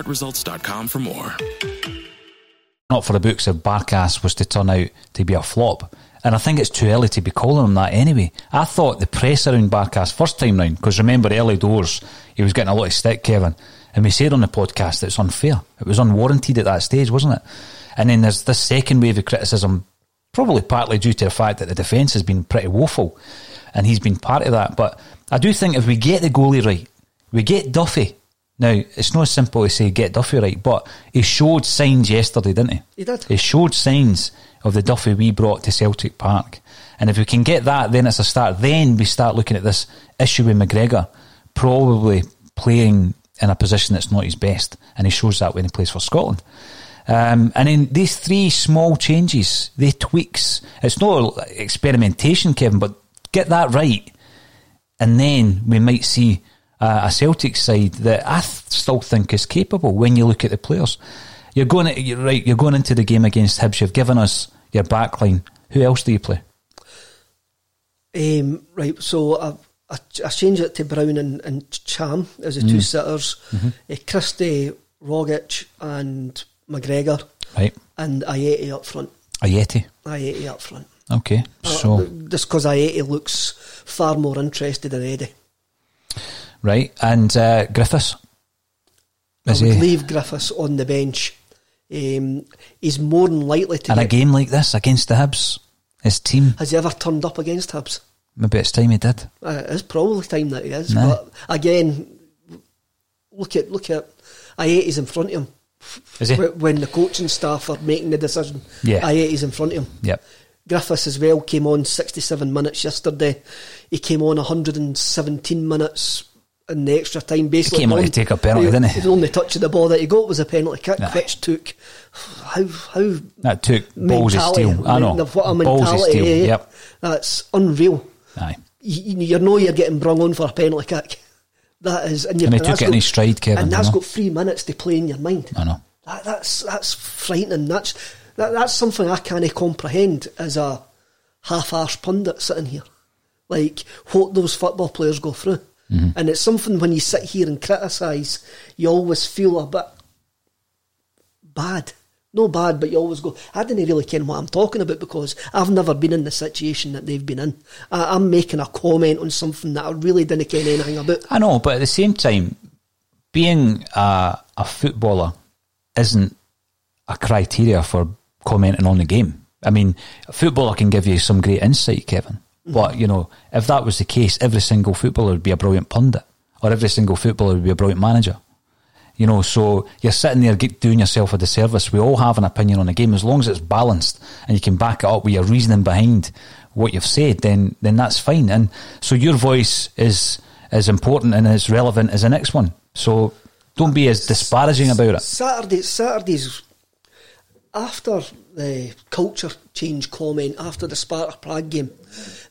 iHeartResults.com for more. not for the books if Barkas was to turn out to be a flop. And I think it's too early to be calling him that anyway. I thought the press around Barkas first time round, because remember early doors, he was getting a lot of stick, Kevin. And we said on the podcast that it's unfair. It was unwarranted at that stage, wasn't it? And then there's this second wave of criticism, probably partly due to the fact that the defence has been pretty woeful. And he's been part of that. But I do think if we get the goalie right, we get Duffy. Now, it's not simple to say get Duffy right, but he showed signs yesterday, didn't he? He did. He showed signs of the Duffy we brought to Celtic Park. And if we can get that, then it's a start. Then we start looking at this issue with McGregor, probably playing in a position that's not his best. And he shows that when he plays for Scotland. Um, and in these three small changes, they tweaks. It's not experimentation, Kevin, but get that right. And then we might see uh, a Celtic side that I th- still think is capable when you look at the players. You're going, you're right. You're going into the game against Hibs. You've given us your back line. Who else do you play? Um, right, so I, I, I changed it to Brown and, and Cham as the two sitters. Uh, Christie, Rogic, and McGregor, Right, and Ajeti up front. Ajeti. Ajeti up front. Okay, Uh, so just because Ajeti looks far more interested than Eddie. Right, and uh, Griffiths. I would he leave Griffiths on the bench. Um, he's more than likely to in a game like this against the Hibs? His team. Has he ever turned up against Hibs? Maybe it's time he did. Uh, it's probably time that he is. Nah. But again, look at look at i Ajeti's in front of him. Is he? When the coaching staff are making the decision, Yeah. Ajeti's in front of him. Yep. Griffiths as well came on 67 minutes yesterday. He came on 117 minutes in the extra time. Basically, he came on the to take a penalty, the- didn't he? The only touch of the ball that he got was a penalty kick, Aye. which took how how That took balls of steel. I know. What a balls of mentality! steel. eh? Yep. That's unreal. Aye. You, you know you're getting brung on for a penalty kick That is, And he that's took it in his stride, Kevin, and you that's know. got three minutes to play in your mind. I know. That, that's that's frightening. That's that, that's something I can't comprehend as a half-arse pundit sitting here. Like what those football players go through, Mm-hmm. and it's something when you sit here and criticise, you always feel a bit bad. No bad, but you always go. I didn't really care what I'm talking about because I've never been in the situation that they've been in. I, I'm making a comment on something that I really didn't care anything about. I know, but at the same time, being a, a footballer isn't a criteria for commenting on the game. I mean, a footballer can give you some great insight, Kevin. But, you know, if that was the case, every single footballer would be a brilliant pundit, or every single footballer would be a brilliant manager. You know, so you're sitting there doing yourself a disservice. We all have an opinion on a game. As long as it's balanced and you can back it up with your reasoning behind what you've said, then then that's fine. And so your voice is as important and as relevant as the next one. So don't be as disparaging about it. Saturday, Saturdays after the culture change comment after the Sparta Prague game,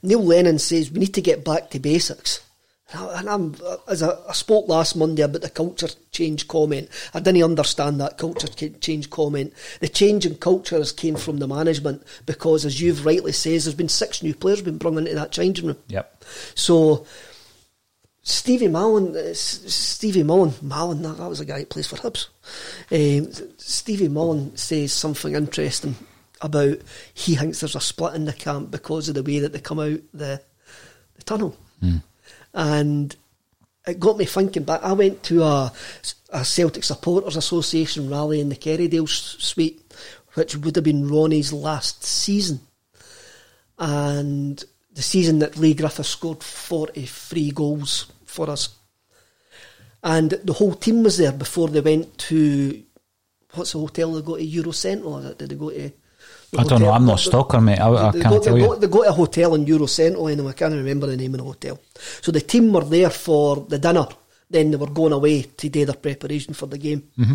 Neil Lennon says we need to get back to basics. And I'm, as I, I spoke last Monday about the culture change comment, I didn't understand that culture change comment. The change in culture has came from the management because, as you've rightly says, there's been six new players been brought into that changing room. Yep. So Stevie Mallan, uh, Stevie Mullen, Mallan, that, that was a guy who plays for Hibs. Um, Stevie Mullen says something interesting about he thinks there's a split in the camp because of the way that they come out the, the tunnel. And it got me thinking back. I went to a, a Celtic Supporters Association rally in the Kerrydale suite, which would have been Ronnie's last season and the season that Leigh Griffith scored 43 goals for us. And the whole team was there before they went to what's the hotel they go to Eurocentral? Or did they go to? the I don't know. I'm not a stalker, mate. I, I they can't go, tell they, you. Go, they go to a hotel in Eurocentral, and I can't remember the name of the hotel. So the team were there for the dinner. Then they were going away to do their preparation for the game. Mm-hmm.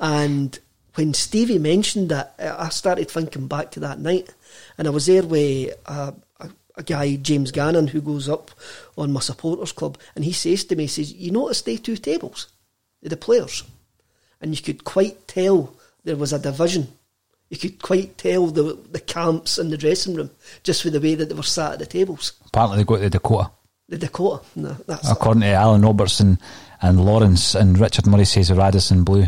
And when Stevie mentioned that, I started thinking back to that night. And I was there with a, a, guy, James Gannon, who goes up on my supporters club. And he says to me, he says, You notice they two tables, the players. And you could quite tell there was a division. You could quite tell the the camps and the dressing room just with the way that they were sat at the tables. Apparently, they go to the Dakota. The Dakota, no, that's according to Alan Robertson and Lawrence and Richard Murray says the Radisson Blu.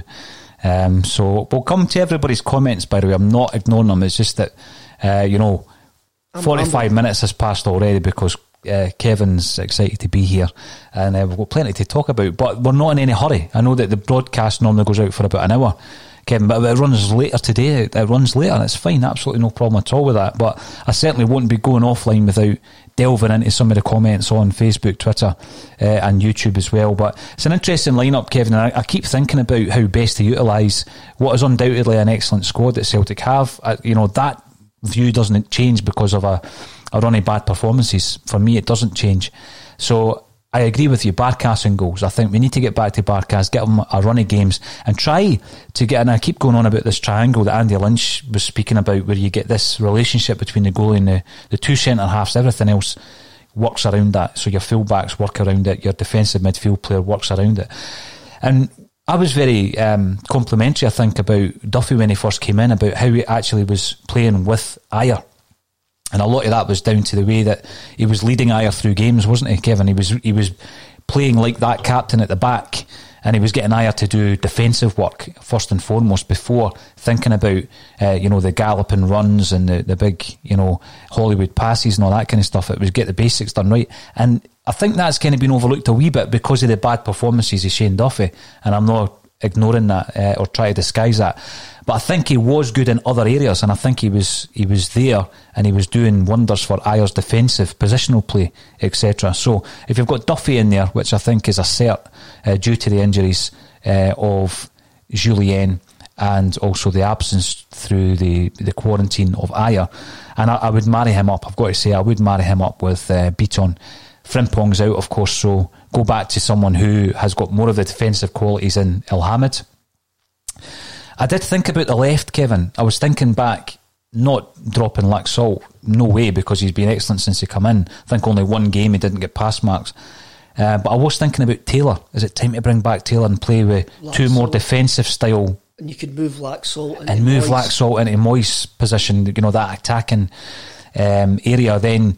Um, so we'll come to everybody's comments. By the way, I'm not ignoring them. It's just that uh, you know, I'm 45 rambling. minutes has passed already because uh, Kevin's excited to be here, and uh, we've got plenty to talk about. But we're not in any hurry. I know that the broadcast normally goes out for about an hour. Kevin, but it runs later today. It runs later, and it's fine. Absolutely no problem at all with that. But I certainly won't be going offline without delving into some of the comments on Facebook, Twitter, uh, and YouTube as well. But it's an interesting lineup, Kevin. And I, I keep thinking about how best to utilise what is undoubtedly an excellent squad that Celtic have. Uh, you know that view doesn't change because of a, a run of bad performances. For me, it doesn't change. So I agree with you. Barkas and goals. I think we need to get back to Barkas, get them a run of games, and try to get. And I keep going on about this triangle that Andy Lynch was speaking about, where you get this relationship between the goalie and the, the two centre halves. Everything else works around that. So your fullbacks work around it. Your defensive midfield player works around it. And I was very um, complimentary, I think, about Duffy when he first came in, about how he actually was playing with Ajer. And a lot of that was down to the way that he was leading Ajer through games, wasn't he, Kevin? He was he was playing like that captain at the back, and he was getting Ajer to do defensive work first and foremost before thinking about uh, you know the galloping runs and the, the big you know Hollywood passes and all that kind of stuff. It was get the basics done right, and I think that's kind of been overlooked a wee bit because of the bad performances of Shane Duffy, and I'm not ignoring that uh, or try to disguise that. But I think he was good in other areas, and I think he was he was there and he was doing wonders for Ajer's defensive positional play, etc. So if you've got Duffy in there, which I think is a cert uh, due to the injuries uh, of Julien and also the absence through the the quarantine of Ajer, and I, I would marry him up. I've got to say, I would marry him up with uh, Beaton. Frimpong's out, of course, so go back to someone who has got more of the defensive qualities in Elhamed. I did think about the left, Kevin. I was thinking back, not dropping Laxalt, no way, because he's been excellent since he come in. I think only one game he didn't get pass marks. Uh, but I was thinking about Taylor. Is it time to bring back Taylor and play with two more defensive style And you could move Laxalt and move Moyes. Laxalt into Moyes' position, you know, that attacking um, area, then,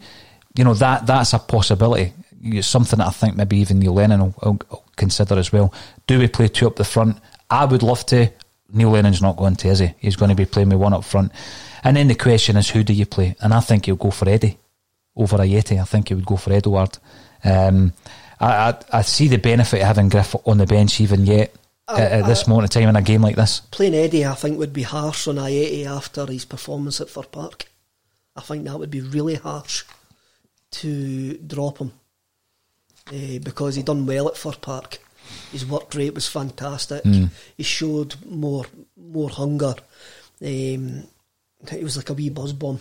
you know, that that's a possibility. It's something that I think maybe even Neil Lennon will, will, will consider as well. Do we play two up the front? I would love to. Neil Lennon's not going to, is he? He's going to be playing with one up front. And then the question is, who do you play? And I think he'll go for Eddie over Ajeti. I think he would go for Edouard. Um, I, I, I see the benefit of having Griff on the bench even yet at, at this moment in time in a game like this. Playing Eddie, I think, would be harsh on Ajeti after his performance at Fir Park. I think that would be really harsh to drop him eh, because he done well at Fir Park. His work rate was fantastic. Mm. He showed more more hunger. Um, he was like a wee buzz bomb.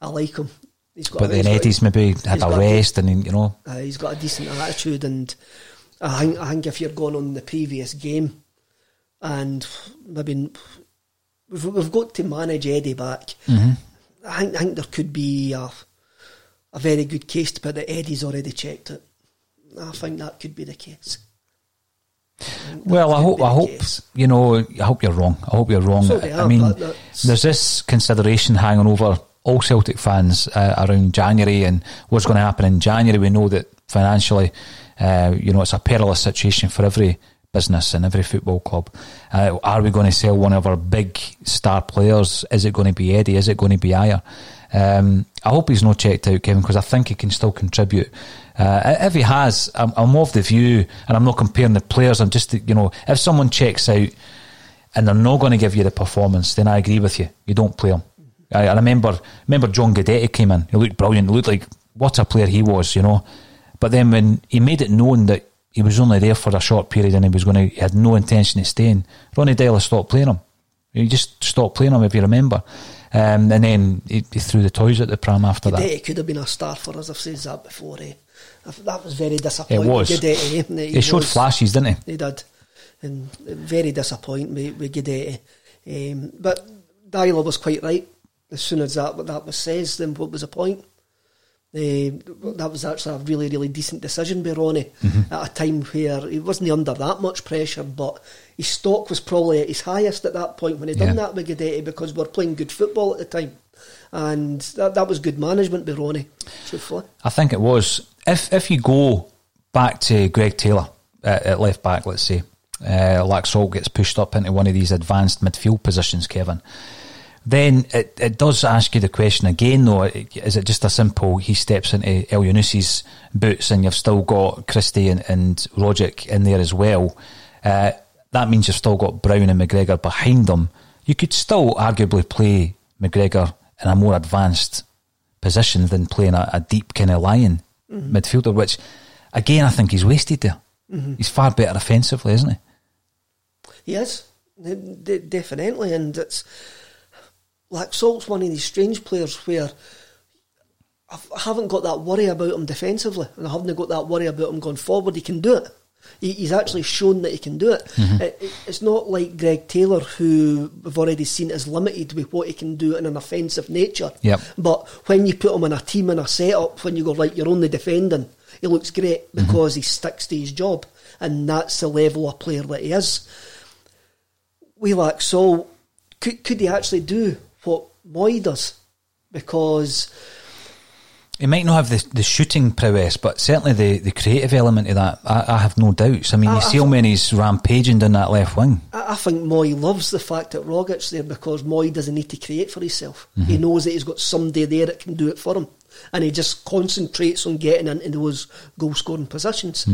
I like him. He's got. But he's then got- Eddie's maybe had a got rest and, you know, uh, he's got a decent attitude, and I think, I think if you're going on the previous game, and maybe we've, we've got to manage Eddie back. Mhm. I think, I think there could be a, a very good case to put that Eddie's already checked it. I think that could be the case. Well, I hope, I hope, case. you know, I hope you're wrong. I hope you're wrong. So they I mean, there's this consideration hanging over all Celtic fans uh, around January and what's going to happen in January. We know that financially, uh, you know, it's a perilous situation for every business and every football club. Uh, are we going to sell one of our big star players? Is it going to be Eddie? Is it going to be Ajer? Um, I hope he's not checked out, Kevin, because I think he can still contribute. Uh, if he has, I'm, I'm of the view, and I'm not comparing the players. I'm just, you know, if someone checks out and they're not going to give you the performance, then I agree with you. You don't play him. I, I remember, remember John Guidetti came in. He looked brilliant. He looked like what a player he was, you know. But then when he made it known that he was only there for a short period and he was going to, he had no intention of staying. Ronny Deila stopped playing him. He just stopped playing him, if you remember. Um, and then he, he threw the toys at the pram after that. Guidetti could have been a star for us. I've said that before. Eh? That was very disappointing. It was. Eh? He showed was- flashes, didn't he? He did. And very disappointing with, with Guidetti. Um, but Deila was quite right. As soon as that what that was says, then what was the point? Uh, that was actually a really, really decent decision by Ronnie Mm-hmm. at a time where he wasn't under that much pressure, but his stock was probably at his highest at that point when he done Yeah. that with Guidetti because we were playing good football at the time. And that, that was good management by Ronnie, truthfully. I think it was. If if you go back to Greg Taylor at, at left back, let's say, uh, Laxalt gets pushed up into one of these advanced midfield positions, Kevin, then it, it does ask you the question again, though, is it just a simple he steps into Elyounoussi's boots and you've still got Christie and, and Rogic in there as well? Uh, that means you've still got Brown and McGregor behind them. You could still arguably play McGregor in a more advanced position than playing a, a deep kind of lion midfielder, which again I think he's wasted there. He's far better offensively, isn't he? He is, De- de- definitely, and it's Laxalt's one of these strange players where I haven't got that worry about him defensively, and I haven't got that worry about him going forward. He can do it. He, he's actually shown that he can do it. Mm-hmm. It- it- It's not like Greg Taylor, who we've already seen is limited with what he can do in an offensive nature. Yep. But when you put him in a team and a setup, when you go like you're only defending, he looks great mm-hmm. because he sticks to his job, and that's the level of player that he is. We lack so could could he actually do what Moy does? Because He might not have the, the shooting prowess, but certainly the, the creative element of that, I, I have no doubts. I mean, I- you see how many he's rampaging down that left wing. I, think Moy loves the fact that Rogic's there because Moy doesn't need to create for himself. He knows that he's got somebody there that can do it for him. And he just concentrates on getting into those goal scoring positions.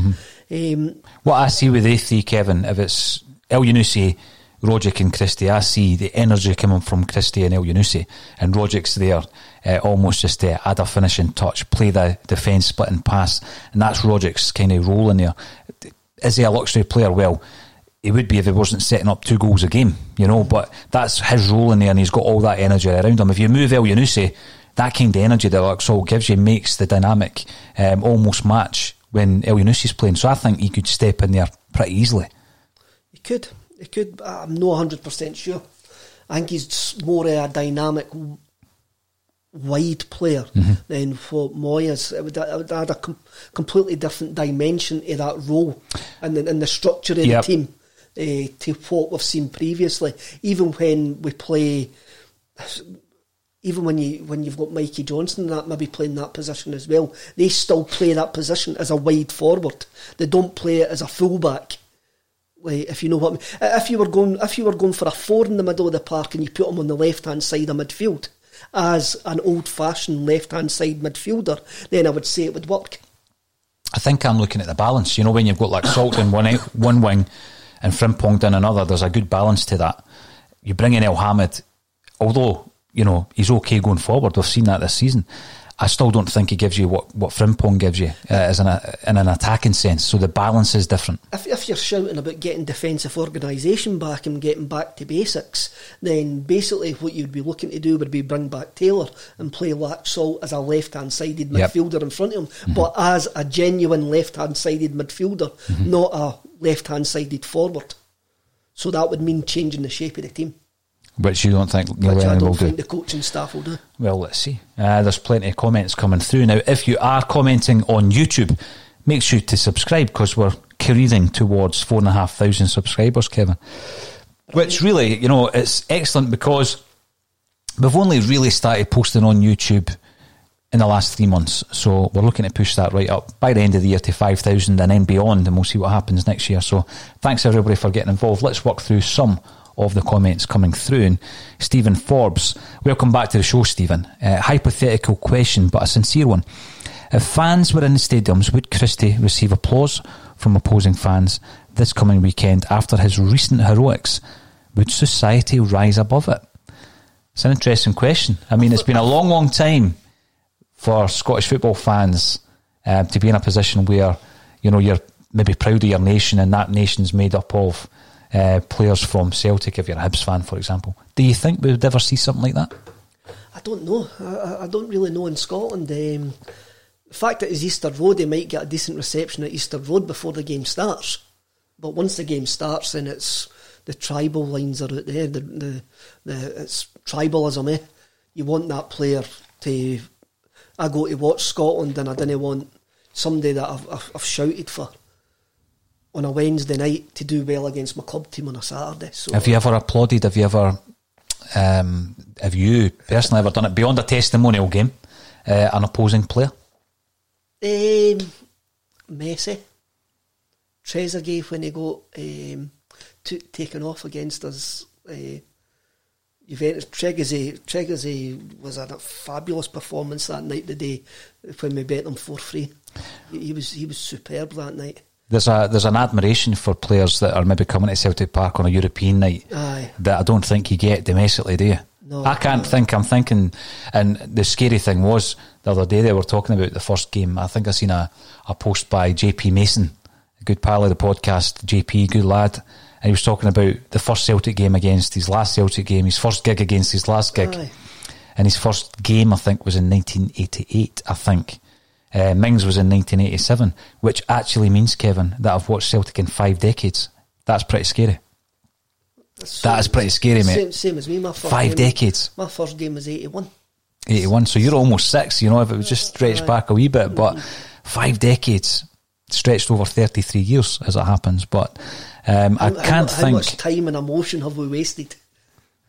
Um, What I see with they three, Kevin, if it's Elyounoussi, Rogic and Christie, I see the energy coming from Christie and Elyounoussi. And Rogic's there uh, almost just to add a finishing touch, play the defence splitting pass. And that's Rogic's kind of role in there. Is he a luxury player? Well, he would be if he wasn't setting up two goals a game, you know, but that's his role in there and he's got all that energy around him. If you move Elyounoussi, that kind of energy that Laxalt gives you makes the dynamic um, almost match when Elyounoussi's playing. So I think he could step in there pretty easily. he could. He could. but I'm not 100% sure. I think he's more a dynamic wide player Mm-hmm. than what Moyes. It would, it would add a com- completely different dimension to that role and the, and the structure of Yep. the team uh, to what we've seen previously. Even when we play, even when you when you've got Mikey Johnston that maybe playing that position as well, they still play that position as a wide forward. They don't play it as a fullback. If you know what I mean. If you were going, if you were going for a four in the middle of the park and you put him on the left hand side of midfield as an old fashioned left hand side midfielder, then I would say it would work. I think I'm looking at the balance. You know, when you've got Laxalt in one, one wing and Frimpong in another, there's a good balance to that. You bring in Elhamed, although, you know, he's okay going forward. We've seen that this season. I still don't think he gives you what, what Frimpong gives you uh, as an, in an attacking sense. So the balance is different. If, if you're shouting about getting defensive organisation back and getting back to basics, then basically what you'd be looking to do would be bring back Taylor and play Laxalt as a left hand sided Yep. midfielder in front of him, but as a genuine left hand sided midfielder, not a left hand sided forward. So that would mean changing the shape of the team, Which you don't think which I don't do. think the coaching staff will do. Well, let's see. Uh, there's plenty of comments coming through. Now, if you are commenting on YouTube, make sure to subscribe because we're careering towards four and a half thousand subscribers, Kevin. Which really, you know, it's excellent because we've only really started posting on YouTube in the last three months. So we're looking to push that right up by the end of the year to 5,000 and then beyond, and we'll see what happens next year. So thanks everybody for getting involved. Let's work through some of the comments coming through. And Stephen Forbes, welcome back to the show, Stephen. Uh, hypothetical question, but a sincere one. If fans were in the stadiums, would Christie receive applause from opposing fans this coming weekend after his recent heroics? Would society rise above it? It's an interesting question. I mean, it's been a long, long time for Scottish football fans uh, to be in a position where you know you're maybe proud of your nation, and that nation's made up of uh, players from Celtic. If you're a Hibs fan, for example, do you think we would ever see something like that? I don't know. I, I- don't really know in Scotland. Um, the fact that it's Easter Road, they might get a decent reception at Easter Road before the game starts. But once the game starts, then it's the tribal lines are out there. The the, the it's tribalism. Eh? You want that player to. I go to watch Scotland, and I didn't want somebody that I've, I've, I've shouted for on a Wednesday night to do well against my club team on a Saturday. So Have you ever applauded? Have you ever? Um, have you personally ever done it beyond a testimonial game? Uh, an opposing player. Um, Messi, Trezeguet when he got um, t- taken off against us. Uh, Juventus, Trezeguet, Trezeguet was a fabulous performance that night. The day when we bet them for free, he, he was he was superb that night. There's a there's an admiration for players that are maybe coming to Celtic Park on a European night Aye. that I don't think you get domestically, do you? No, I can't think. I'm thinking, and the scary thing was the other day they were talking about the first game. I think I seen a, a post by JP Mason, a good pal of the podcast. JP, good lad, and he was talking about the first Celtic game against his last Celtic game, his first gig against his last gig, Aye. and his first game I think was in 1988. I think. Uh, Mings was in 1987, which actually means, Kevin, that I've watched Celtic in five decades. That's pretty scary. That is pretty scary, mate. Same, same as me. My first Five game, decades. My first game was eighty one. 81. So you're almost six, you know, if it was just stretched back a wee bit. But five decades stretched over 33 years as it happens. But um, I can't how, think. How much time and emotion have we wasted?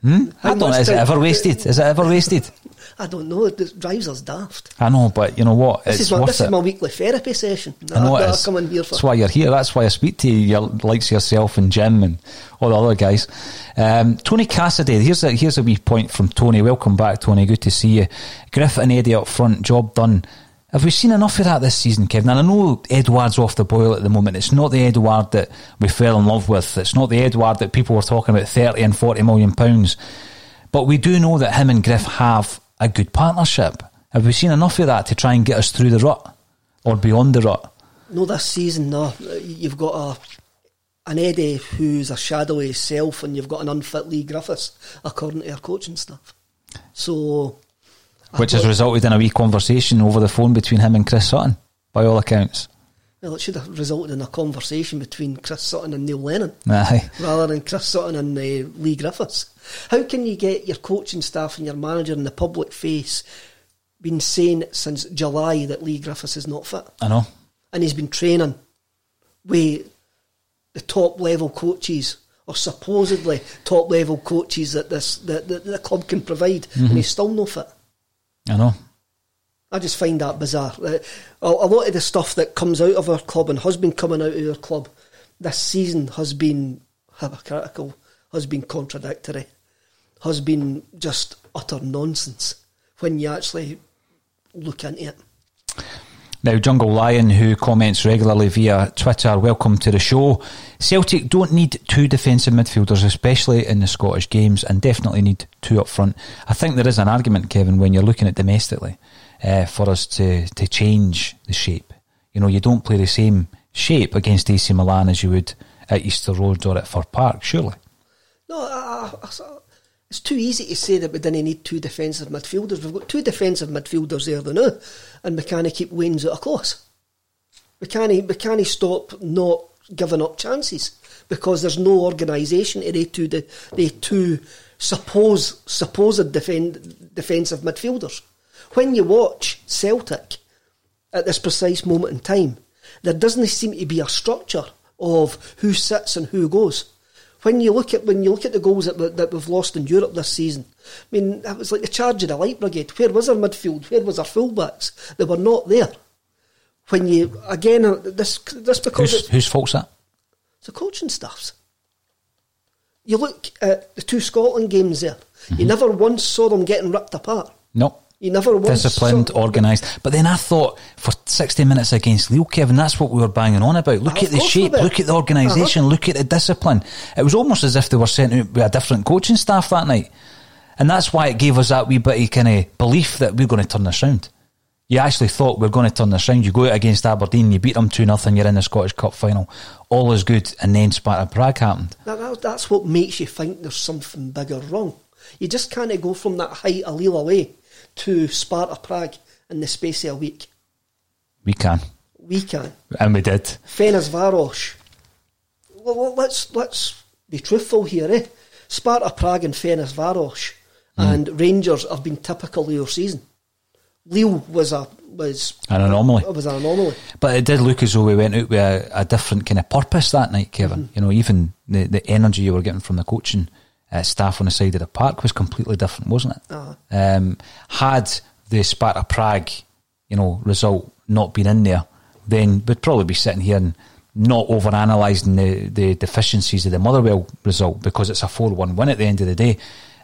I how don't know. Is it ever wasted? Is it ever wasted? I don't know. It drives us daft. I know, but you know what? This it's is my this is my weekly therapy session. I know I come in here for. That's why you're here. That's why I speak to you. You're likes yourself and Jim and all the other guys. Um, Tony Cassidy. Here's a here's a wee point from Tony. Welcome back, Tony. Good to see you. Griff and Eddie up front. Job done. Have we seen enough of that this season, Kevin? And I know Edouard's off the boil at the moment. It's not the Edouard that we fell in love with. It's not the Edouard that people were talking about thirty and forty million pounds. But we do know that him and Griff have a good partnership. Have we seen enough of that to try and get us through the rut or beyond the rut? No, this season, no. You've got a an Eddie who's a shadowy self, and you've got an unfit Leigh Griffiths, according to our coaching staff. So, Which has resulted in a wee conversation over the phone between him and Chris Sutton, by all accounts. Well, it should have resulted in a conversation between Chris Sutton and Neil Lennon, Aye. rather than Chris Sutton and uh, Leigh Griffiths. How can you get your coaching staff and your manager in the public face been saying since July that Leigh Griffiths is not fit. I know. And he's been training with the top level coaches or supposedly top level coaches that this that, that the club can provide Mm-hmm. and he's still not fit. I know. I just find that bizarre. Uh, A, a lot of the stuff that comes out of our club and has been coming out of our club this season has been hypocritical, has been contradictory, has been just utter nonsense when you actually look into it. Now, Jungle Lion, who comments regularly via Twitter, welcome to the show. Celtic don't need two defensive midfielders, especially in the Scottish games, and definitely need two up front. I think there is an argument, Kevin, when you're looking at domestically, uh, for us to, to change the shape. You know, you don't play the same shape against AC Milan as you would at Easter Road or at Fir Park, surely. No, I, I- it's too easy to say that we didn't need two defensive midfielders. We've got two defensive midfielders there the now, and we can't keep Wayne's out of close. We can't, we can't stop not giving up chances because there's no organisation to the two, the, the two suppose, supposed defend, defensive midfielders. When you watch Celtic at this precise moment in time, there doesn't seem to be a structure of who sits and who goes. When you look at when you look at the goals that, that we've lost in Europe this season, I mean, it was like the charge of the Light Brigade. Where was our midfield? Where was our fullbacks? They were not there. When you again, uh, this this because Whose, it's, whose fault's that? it's the coaching staffs. You look at the two Scotland games there. You never once saw them getting ripped apart. No. You never once Disciplined, saw, organised. But then I thought for 60 minutes against Lille, Kevin, that's what we were banging on about. Look at the shape, look at the organisation, Uh-huh. look at the discipline. It was almost as if they were sent out with a different coaching staff that night. And that's why it gave us that wee bit of kind of belief that we're going to turn this round. You actually thought we're going to turn this round. You go out against Aberdeen, you beat them 2 0, you're in the Scottish Cup final. All is good. And then Sparta Prague happened. That, that- that's what makes you think there's something bigger wrong. You just can't go from that height a Lille away to Sparta Prague in the space of a week. We can. We can. And we did. Ferencvaros. Well, let's let's be truthful here, eh? Sparta Prague and Ferencvaros and Rangers have been typical of your season. Lille was a was An anomaly. It Was an anomaly. But it did look as though we went out with a, a different kind of purpose that night, Kevin. Mm-hmm. You know, even the, the energy you were getting from the coaching uh, staff on the side of the park was completely different, wasn't it? Uh-huh. Um, had the Sparta Prague, you know, result not been in there, then we'd probably be sitting here and not over analysing the, the deficiencies of the Motherwell result because it's a 4 1 win at the end of the day.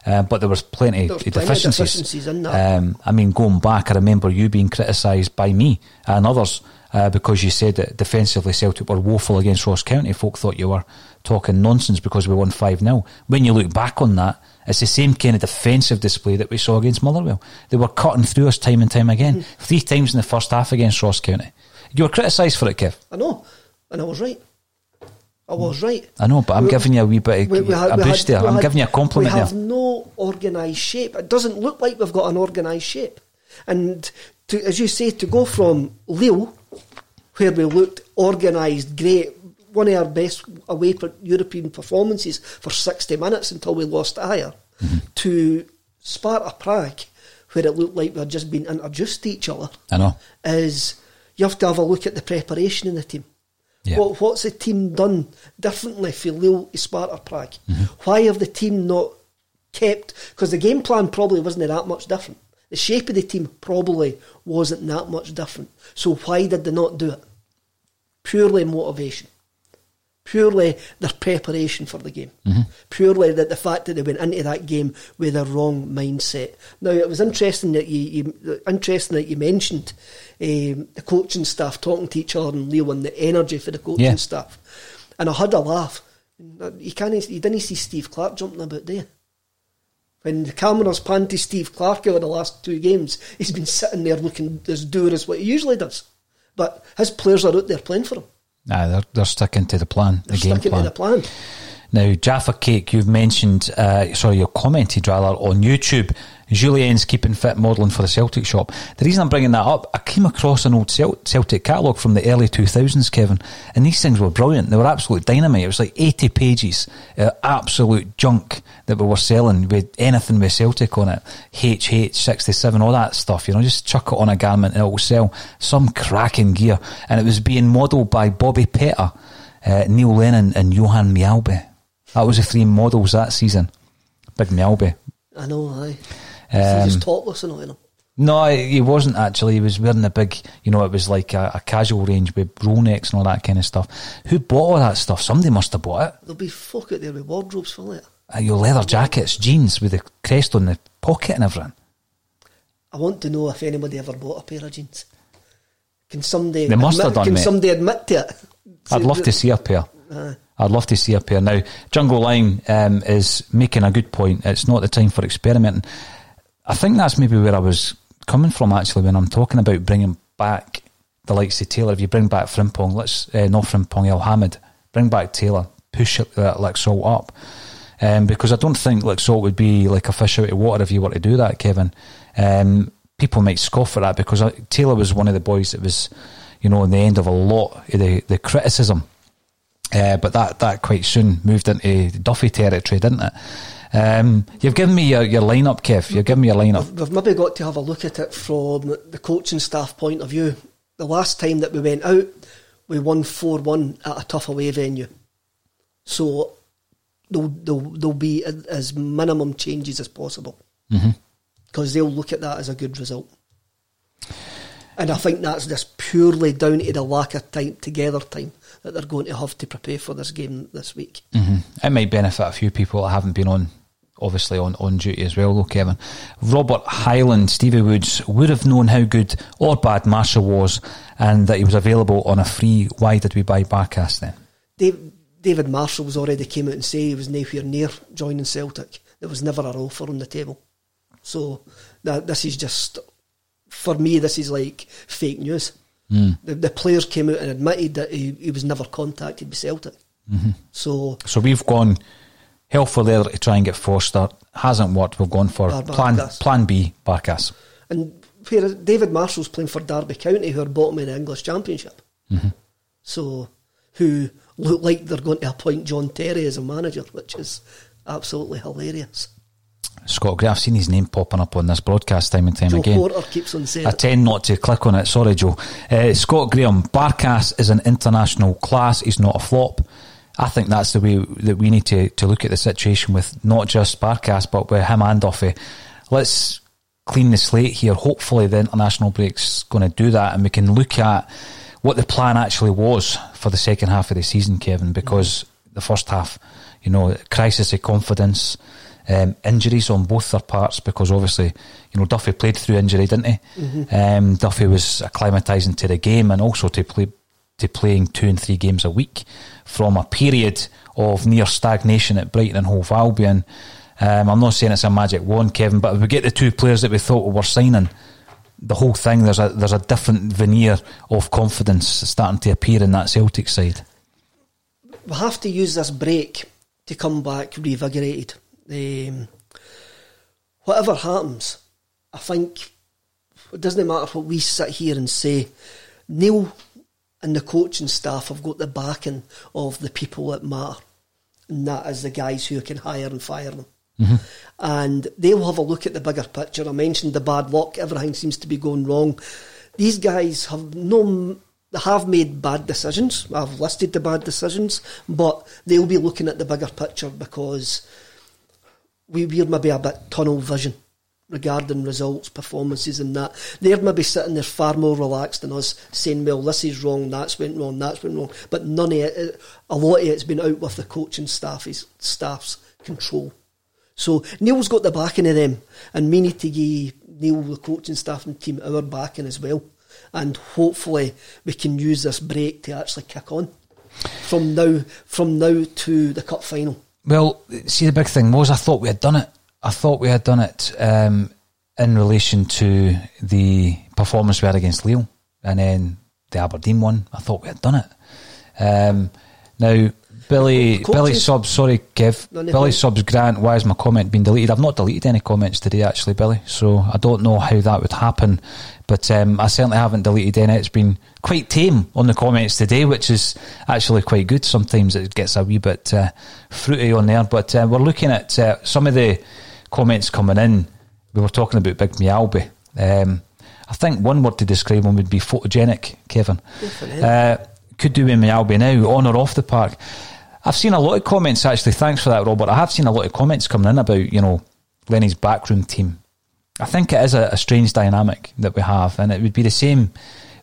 Uh, but there was plenty, There was of plenty of deficiencies. deficiencies in that. Um, I mean, going back, I remember you being criticised by me and others uh, because you said that defensively Celtic were woeful against Ross County. Folk thought you were talking nonsense because we won 5 0. When you look back on that, it's the same kind of defensive display that we saw against Motherwell. They were cutting through us time and time again. Mm. Three times in the first half against Ross County. You were criticised for it, Kev. I know, and I was right. I was right. I know, but I'm We- giving you a wee bit of we- we had- a boost had- there. I'm had- giving you a compliment We have there. no organised shape. It doesn't look like we've got an organised shape. And to, as you say, to go from Lille, where we looked organised, great, one of our best away European performances for 60 minutes until we lost higher, Mm-hmm. to Sparta Prague, where it looked like we had just been introduced to each other, I know. is you have to have a look at the preparation in the team. Yeah. What, what's the team done differently for Lille to Sparta Prague? Mm-hmm. Why have the team not kept? Because the game plan probably wasn't that much different. The shape of the team probably wasn't that much different. So why did they not do it? Purely motivation. Purely their preparation for the game. Purely that the fact that they went into that game with a wrong mindset. Now it was interesting that you, you interesting that you mentioned um, the coaching staff talking to each other and Leo and the energy for the coaching Yeah. staff. And I had a laugh. You can't you didn't see Steve Clarke jumping about there. When the cameras pan to Steve Clarke over the last two games, he's been sitting there looking as dour as what he usually does. But his players are out there playing for him. Nah, they're, they're sticking to the plan, the They're game sticking plan. to the plan. Now, Jaffa Cake, you've mentioned, uh, sorry, you commented rather on YouTube. Jullien's keeping fit modelling for the Celtic shop. The reason I'm bringing that up, I came across an old Celtic catalogue from the early 2000s, Kevin, and these things were brilliant. They were absolute dynamite. It was like 80 pages, uh, absolute junk that we were selling with anything with Celtic on it. HH, 67, all that stuff, you know, just chuck it on a garment and it will sell some cracking gear. And it was being modelled by Bobby Petta, uh, Neil Lennon, and Johan Mjällby. That was the three models that season. Big Mjällby. I know, aye. Um, He's topless and all, you know. No, he wasn't actually. He was wearing a big, you know, it was like a, a casual range with roll necks and all that kind of stuff. Who bought all that stuff? Somebody must have bought it. There'll be fuck out there with wardrobes full of it. Uh, your leather jackets, jeans with the crest on the pocket and everything. I want to know if anybody ever bought a pair of jeans. Can somebody They must have admit, done, Can mate. somebody admit to it? I'd love to see a pair. Aye. I'd love to see a pair. Now, Jungle Line um, is making a good point. It's not the time for experimenting. I think that's maybe where I was coming from actually when I'm talking about bringing back the likes of Taylor. If you bring back Frimpong, let's uh, not Frimpong, Elhamed, bring back Taylor, push it, uh, Laxalt up. Um, because I don't think Laxalt would be like a fish out of water if you were to do that, Kevin. Um, people might scoff at that because Taylor was one of the boys that was, you know, in the end of a lot of the, the criticism. Uh, but that, that quite soon moved into Duffy territory, didn't it? Um, you've given me your, your lineup, Kev. You've given me your lineup. We've maybe got to have a look at it from the coaching staff point of view. The last time that we went out, we won 4 1 at a tough away venue. So there'll, there'll, there'll be a, as minimum changes as possible because they'll look at that as a good result. And I think that's just purely down to the lack of time together time that they're going to have to prepare for this game this week. Mm-hmm. It might benefit a few people that haven't been on, obviously, on, on duty as well, though, Kevin. Robert Highland, Stevie Woods, would have known how good or bad Marshall was and that he was available on a free. Why did we buy Barkas then? Dave, David Marshall's already came out and said he was nowhere near joining Celtic. There was never an offer on the table. So that, this is just, for me, this is like fake news. Hmm. The, the players came out and admitted that he, he was never contacted by Celtic. Mm-hmm. So So we've gone hell for leather to try and get Forster. Hasn't worked. We've gone for Bar- plan, plan B, Barkas. And whereas David Marshall's playing for Derby County, who are bottom in the English Championship. Mm-hmm. So, who look like they're going to appoint John Terry as a manager, which is absolutely hilarious. Scott Gray, I've seen his name popping up on this broadcast time and time Joe again. Porter keeps on saying I tend not to click on it. Sorry, Joe. Uh, Scott Graham, Barkas is an international class. He's not a flop. I think that's the way that we need to, to look at the situation with not just Barkas, but with him and Duffy. Let's clean the slate here. Hopefully, the international break's going to do that, and we can look at what the plan actually was for the second half of the season, Kevin, because the first half, you know, crisis of confidence, um, injuries on both their parts, because obviously, you know, Duffy played through injury, didn't he? Um, Duffy was acclimatising to the game and also to play to playing two and three games a week from a period of near stagnation at Brighton and Hove Albion. Um, I'm not saying it's a magic wand, Kevin, but if we get the two players that we thought we were signing, the whole thing there's a there's a different veneer of confidence starting to appear in that Celtic side. we have to use this break to come back revigorated. Um, whatever happens, I think it doesn't matter what we sit here and say. Neil and the coaching staff have got the backing of the people that matter, and that is the guys who can hire and fire them. And they'll have a look at the bigger picture. I mentioned the bad luck; everything seems to be going wrong. These guys have no they have made bad decisions. I've listed the bad decisions, but they'll be looking at the bigger picture because we, we're maybe a bit tunnel vision regarding results, performances, and that. They're maybe sitting there far more relaxed than us, saying, "Well, this is wrong, that's went wrong, that's went wrong." But none of it, a lot of it's been out with the coaching staff, his staff's control. So Neil's got the backing of them, and we need to give Neil, the coaching staff and team, our backing as well. And hopefully we can use this break to actually kick on from now from now to the cup final. Well, see, the big thing was I thought we had done it. I thought we had done it um, in relation to the performance we had against Lille and then the Aberdeen one. I thought we had done it. Um, now, Billy, Coaches? Billy subs. Sorry, Kev. No, no Billy problem. subs. Grant. Why has my comment been deleted? I've not deleted any comments today, actually, Billy. So I don't know how that would happen, but um, I certainly haven't deleted any. It's been quite tame on the comments today, which is actually quite good. Sometimes it gets a wee bit uh, fruity on there, but uh, we're looking at uh, some of the comments coming in. We were talking about Big Mjällby. Um, I think one word to describe him would be photogenic, Kevin. Uh, could do with Mjällby now, on or off the park. I've seen a lot of comments actually. Thanks for that, Robert. I have seen a lot of comments coming in about you know Lenny's backroom team. I think it is a, a strange dynamic that we have, and it would be the same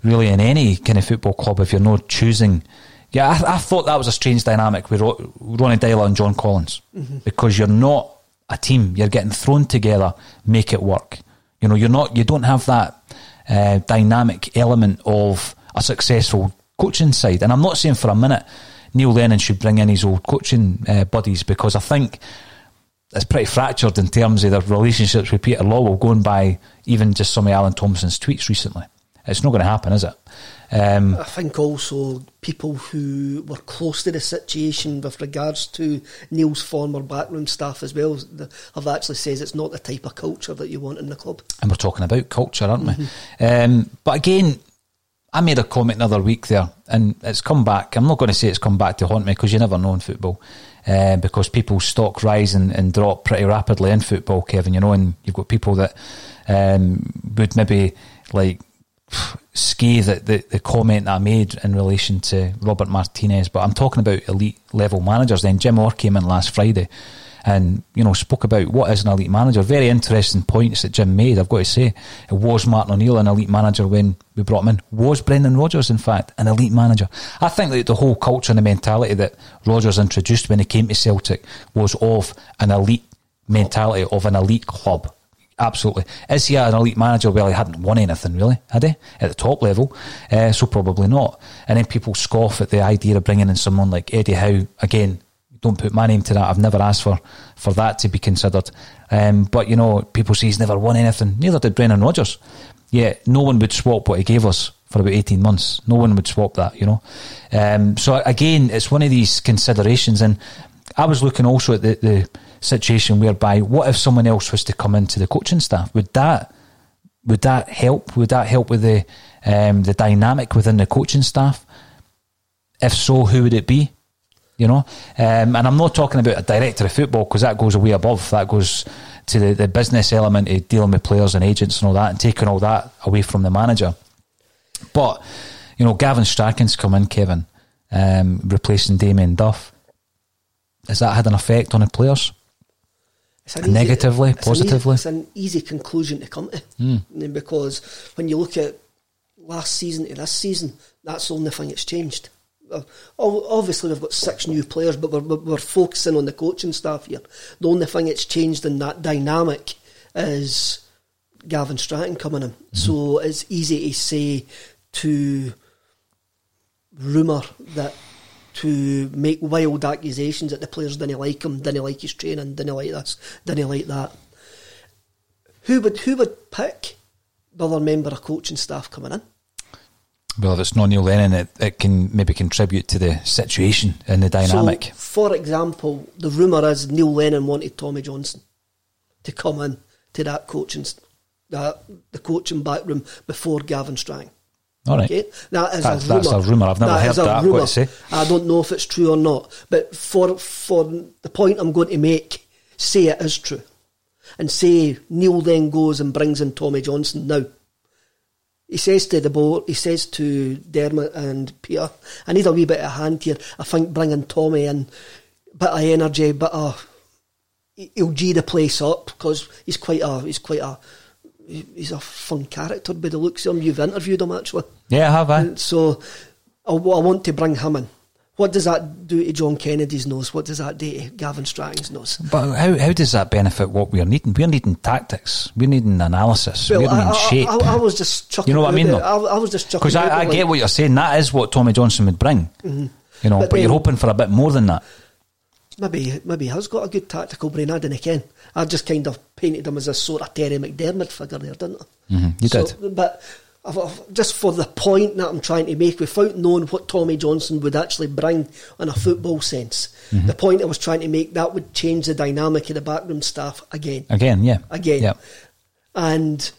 really in any kind of football club if you're not choosing. Yeah, I, I thought that was a strange dynamic with Ro- Ronny Deila and John Collins because you're not a team. You're getting thrown together, make it work. You know, you're not. You don't have that uh, dynamic element of a successful coaching side. And I'm not saying for a minute Neil Lennon should bring in his old coaching uh, buddies because I think it's pretty fractured in terms of their relationships with Peter Lawwell, going by even just some of Alan Thompson's tweets recently. It's not going to happen, is it? Um, I think also people who were close to the situation with regards to Neil's former backroom staff as well have actually says it's not the type of culture that you want in the club. and we're talking about culture, aren't we? Um, but again, I made a comment another week there, and it's come back. I'm not going to say it's come back to haunt me because you never know in football. Uh, because people's stock rise and, and drop pretty rapidly in football, Kevin. You know, and you've got people that um, would maybe like scathe at the, the comment that I made in relation to Robert Martinez. But I'm talking about elite level managers. Then Jim Orr came in last Friday and you know spoke about what is an elite manager. Very interesting points that Jim made. I've got to say, it was Martin O'Neill an elite manager when we brought him in. Was Brendan Rodgers, in fact, an elite manager? I think that the whole culture and the mentality that Rodgers introduced when he came to Celtic was of an elite mentality of an elite club. Absolutely. Is he an elite manager? Well, he hadn't won anything really, had he? At the top level. Uh, so probably not. And then people scoff at the idea of bringing in someone like Eddie Howe. Again, don't put my name to that. I've never asked for, for that to be considered. Um, but, you know, people say he's never won anything. Neither did Brendan Rodgers. Yeah, no one would swap what he gave us for about 18 months. No one would swap that, you know. Um, so again, it's one of these considerations. And I was looking also at the, the situation whereby what if someone else was to come into the coaching staff? Would that would that help? Would that help with the um, the dynamic within the coaching staff? If so, who would it be? You know, um, and I'm not talking about a director of football because that goes way above. That goes to the, the business element of dealing with players and agents and all that, and taking all that away from the manager. But you know, Gavin Strachan's come in, Kevin, um, replacing Damien Duff. Has that had an effect on the players? Negatively, it's an positively? it's an easy conclusion to come to Mm. because when you look at last season to this season, that's the only thing that's changed. Ob- Obviously, we've got six new players, but we're, we're focusing on the coaching staff here. The only thing that's changed in that dynamic is Gavin Strachan coming in. Mm-hmm. So it's easy to say to rumour that to make wild accusations that the players didn't like him, didn't like his training, didn't like this, didn't like that. Who would who would pick the other member of coaching staff coming in? Well, if it's not Neil Lennon, it, it can maybe contribute to the situation and the dynamic. So, for example, the rumour is Neil Lennon wanted Tommy Johnson to come in to that coaching that the coaching back room before Gavin Strachan. All right. Okay, that is That's- a that's rumour. a rumour. I've never heard that, I've got rumour. say. I don't know if it's true or not, but for for the point I'm going to make, say it is true, and say Neil then goes and brings in Tommy Johnson now. He says to the board, he says to Dermot and Peter, I need a wee bit of hand here. I think bringing Tommy in, bit of energy, bit of he'll g the place up because he's quite a he's quite a he's a fun character by the looks of him. You've interviewed him actually. Yeah, I have, I. And so I, I want to bring him in. What does that do to John Kennedy's nose? What does that do to Gavin Strachan's nose? But how, how does that benefit what we're needing? We're needing tactics. We're needing analysis. Well, we're needing I, I- shape. I, I was just chucking. You know what I mean, though? I, I was just chucking. Because I, I get like- what you're saying. That is what Tommy Johnson would bring. Mhm. You know, But but, you're hoping for a bit more than that. Maybe maybe he has got a good tactical brain. I didn't ken. I just kind of painted him as a sort of Terry McDermott figure there, didn't I? Mhm, you So- did. But just for the point that I'm trying to make, without knowing what Tommy Johnson would actually bring in a football sense, Mm-hmm. the point I was trying to make that would change the dynamic of the backroom staff again. Again, yeah. Again. Yeah. And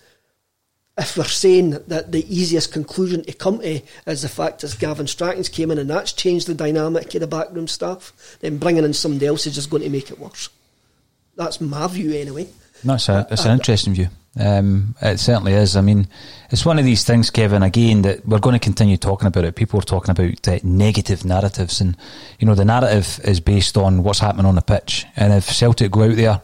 if we're saying that the easiest conclusion to come to is the fact that Gavin Strachan's came in and that's changed the dynamic of the backroom staff, then bringing in somebody else is just going to make it worse. That's my view anyway. That's a that's an interesting view. Um, it certainly is. I mean, it's one of these things, Kevin. Again, that we're going to continue talking about it. People are talking about uh, negative narratives, and you know, the narrative is based on what's happening on the pitch. And if Celtic go out there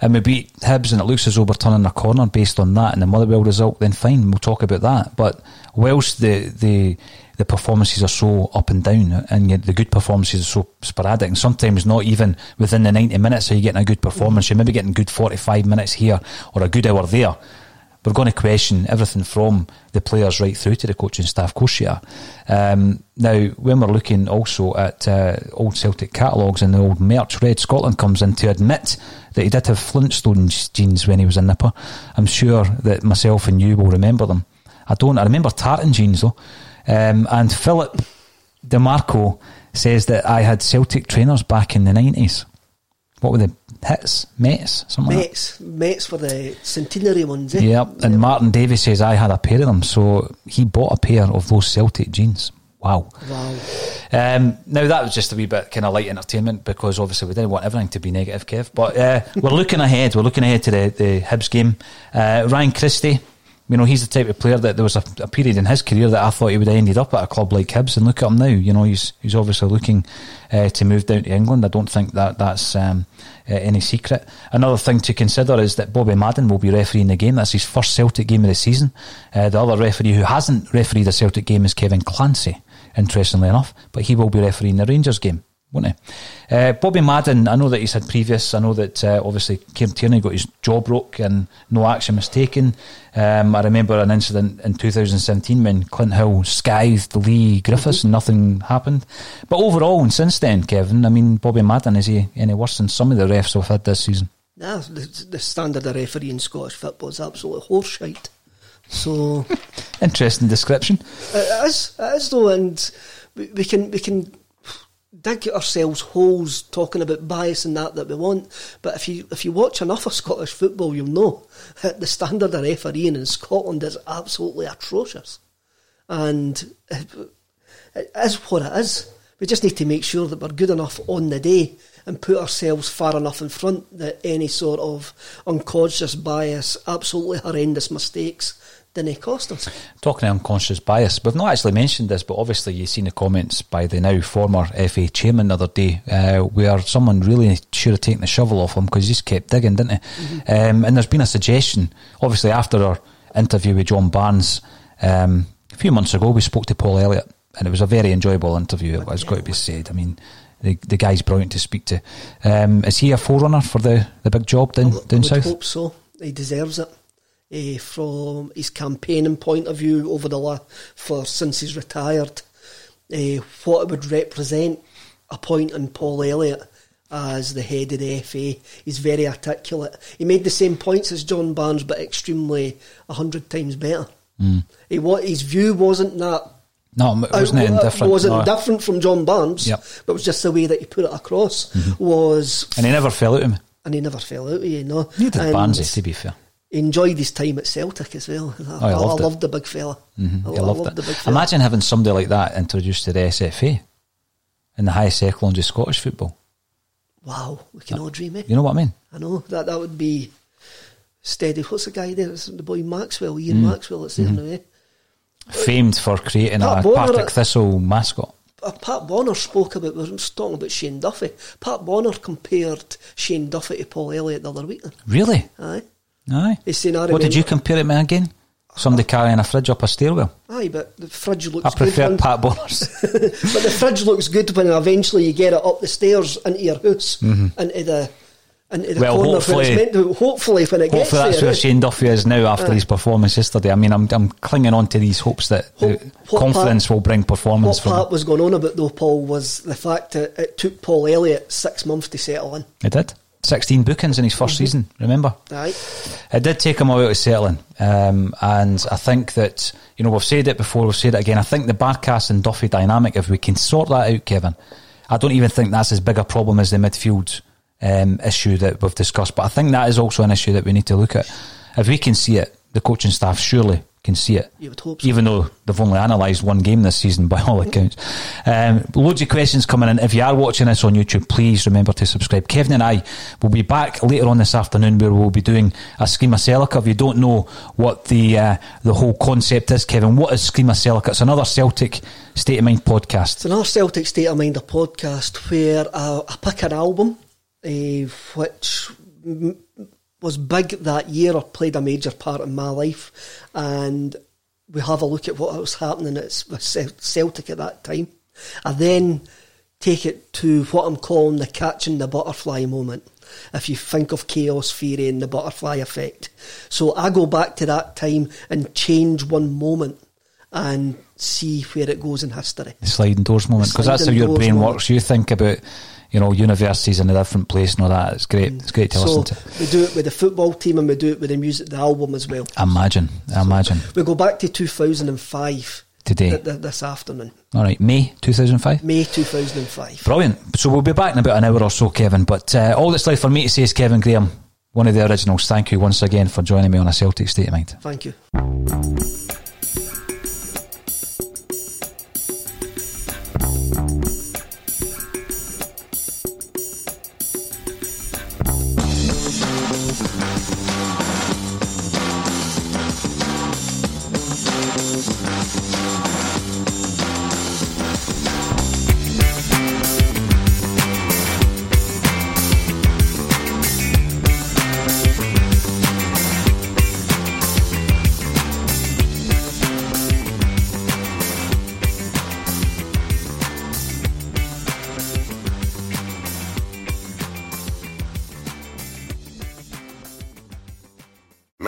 and we beat Hibs, and it looks as though we're turning a corner based on that and the Motherwell result, then fine, we'll talk about that. But whilst the the the performances are so up and down, and the good performances are so sporadic, and sometimes not even within the 90 minutes are you getting a good performance. You're maybe getting good 45 minutes here or a good hour there. We're going to question everything from the players right through to the coaching staff. Of course, you. Um, now, when we're looking also at uh, old Celtic catalogues and the old merch, Red Scotland comes in to admit that he did have Flintstones jeans when he was a nipper. I'm sure that myself and you will remember them. I don't. I remember tartan jeans though. Um, and Philip DeMarco says that I had Celtic trainers back in the 90s. What were the hits? Mets? Something like? Mets, Mets for the centenary ones, eh? Yep. And Martin Davies says I had a pair of them, so he bought a pair of those Celtic jeans. Wow. Wow. Um, now that was just a wee bit kind of light entertainment because obviously we didn't want everything to be negative, Kev. But uh, we're looking ahead. We're looking ahead to the the Hibs game. Uh, Ryan Christie, you know, he's the type of player that there was a, a period in his career that I thought he would have ended up at a club like Hibs, and look at him now. You know, he's he's obviously looking uh, to move down to England. I don't think that that's um, uh, any secret. Another thing to consider is that Bobby Madden will be refereeing the game. That's his first Celtic game of the season. Uh, the other referee who hasn't refereed a Celtic game is Kevin Clancy interestingly enough, but he will be refereeing the Rangers game, won't he? Uh, Bobby Madden, I know that he's had previous, I know that uh, obviously Kieran Tierney got his jaw broke and no action was taken. Um, I remember an incident in 2017 when Clint Hill skived Leigh Griffiths and nothing happened. But overall, and since then, Kevin, I mean, Bobby Madden, is he any worse than some of the refs we've had this season? Nah, the, the standard of referee in Scottish football is absolutely horseshite. So Interesting description. it is, it is though, and we, we can we can dig ourselves holes talking about bias and that that we want. But if you if you watch enough of Scottish football, you'll know that the standard of refereeing in Scotland is absolutely atrocious, and it is what it is. We just need to make sure that we're good enough on the day and put ourselves far enough in front that any sort of unconscious bias, absolutely horrendous mistakes, didn't cost us. Talking of unconscious bias, we've not actually mentioned this, but obviously you've seen the comments by the now former FA chairman the other day, uh, where someone really should have taken the shovel off him because he just kept digging, didn't he? Um, and there's been a suggestion, obviously after our interview with John Barnes um, a few months ago, we spoke to Paul Elliott, and it was a very enjoyable interview. It has got to be said. I mean. The, the guy's brilliant to speak to. Um, is he a forerunner for the, the big job down, I down would south? hope so. He deserves it. Eh, from his campaigning point of view over the la- for since he's retired, eh, what it would represent appointing Paul Elliott as the head of the FA. He's very articulate. He made the same points as John Barnes, but extremely a hundred times better. Mm. He, wa- his view wasn't that No, it wasn't uh, different. wasn't no. different from John Barnes, Yep. Mm-hmm. but it was just the way that he put it across was, And he never fell out of me. and he never fell out of you, know. Neither did And Barnsley, to be fair. Enjoyed his time at Celtic as well. I, Oh, he loved I loved the big fella. Mm-hmm. I, I I loved loved it. the big fella. Imagine having somebody like that introduced to the SFA in the highest echelons of Scottish football. Wow, we can all dream it. You know what I mean? I know that that would be steady. What's the guy there? It's the boy Maxwell, Ian Mm. Maxwell. It's there Mhm. now. Eh? Famed for creating Pat a Bonner- Partick Thistle mascot. Uh, Pat Bonner spoke about. We were talking about Shane Duffy. Pat Bonner compared Shane Duffy to Paul Elliott the other week. Really? Aye, Aye. He's saying, I What did you compare it with again? Somebody carrying a fridge up a stairwell. aye, but the fridge looks. I prefer good when, Pat Bonner's. but the fridge looks good when eventually you get it up the stairs into your house, Mhm. into the into the Well, corner hopefully- it's meant to. Hopefully, when it gets Hopefully that's there, where eh? Shane Duffy is now after Aye. his performance yesterday. I mean, I'm, I'm clinging on to these hopes that the confidence Pat- will bring performance What from Pat was going on about though, Paul, was the fact that it took Paul Elliott six months to settle in. It did. 16 bookings in his 1st season, remember? Aye. It did take him a while to settle in. Um, and I think that, you know, we've said it before, we've said it again. I think the Barkas and Duffy dynamic, if we can sort that out, Kevin, I don't even think that's as big a problem as the midfield um, issue that we've discussed. But I think that is also an issue that we need to look at. If we can see it, the coaching staff surely can see it. You would hope so. Even though they've only analysed one game this season by all accounts. Um, loads of questions coming in. If you are watching this on YouTube, please remember to subscribe. Kevin and I will be back later on this afternoon where we'll be doing a Schema Celica. If you don't know what the uh, the whole concept is, Kevin, what is Schema Celica? It's another Celtic State of Mind podcast. It's another Celtic State of Mind, a podcast where I, I pick an album uh, which m- was big that year or played a major part in my life, and we have a look at what was happening at S- with Cel- Celtic at that time. I then take it to what I'm calling the catching the butterfly moment. If you think of chaos theory and the butterfly effect, so I go back to that time and change one moment and see where it goes in history. The sliding doors moment, because that's how your brain moment. works. You think about, you know, universities in a different place and all that. It's great. It's great to so listen to. we do it with the football team and we do it with the music, the album as well. Imagine, imagine. We go back to 2005 Today. th- th- this afternoon, All right, May 2005. May 2005. Brilliant. So we'll be back in about an hour or so, Kevin. But uh, all that's left for me to say is Kevin Graham, one of the originals. Thank you once again for joining me on a Celtic State of Mind. Thank you.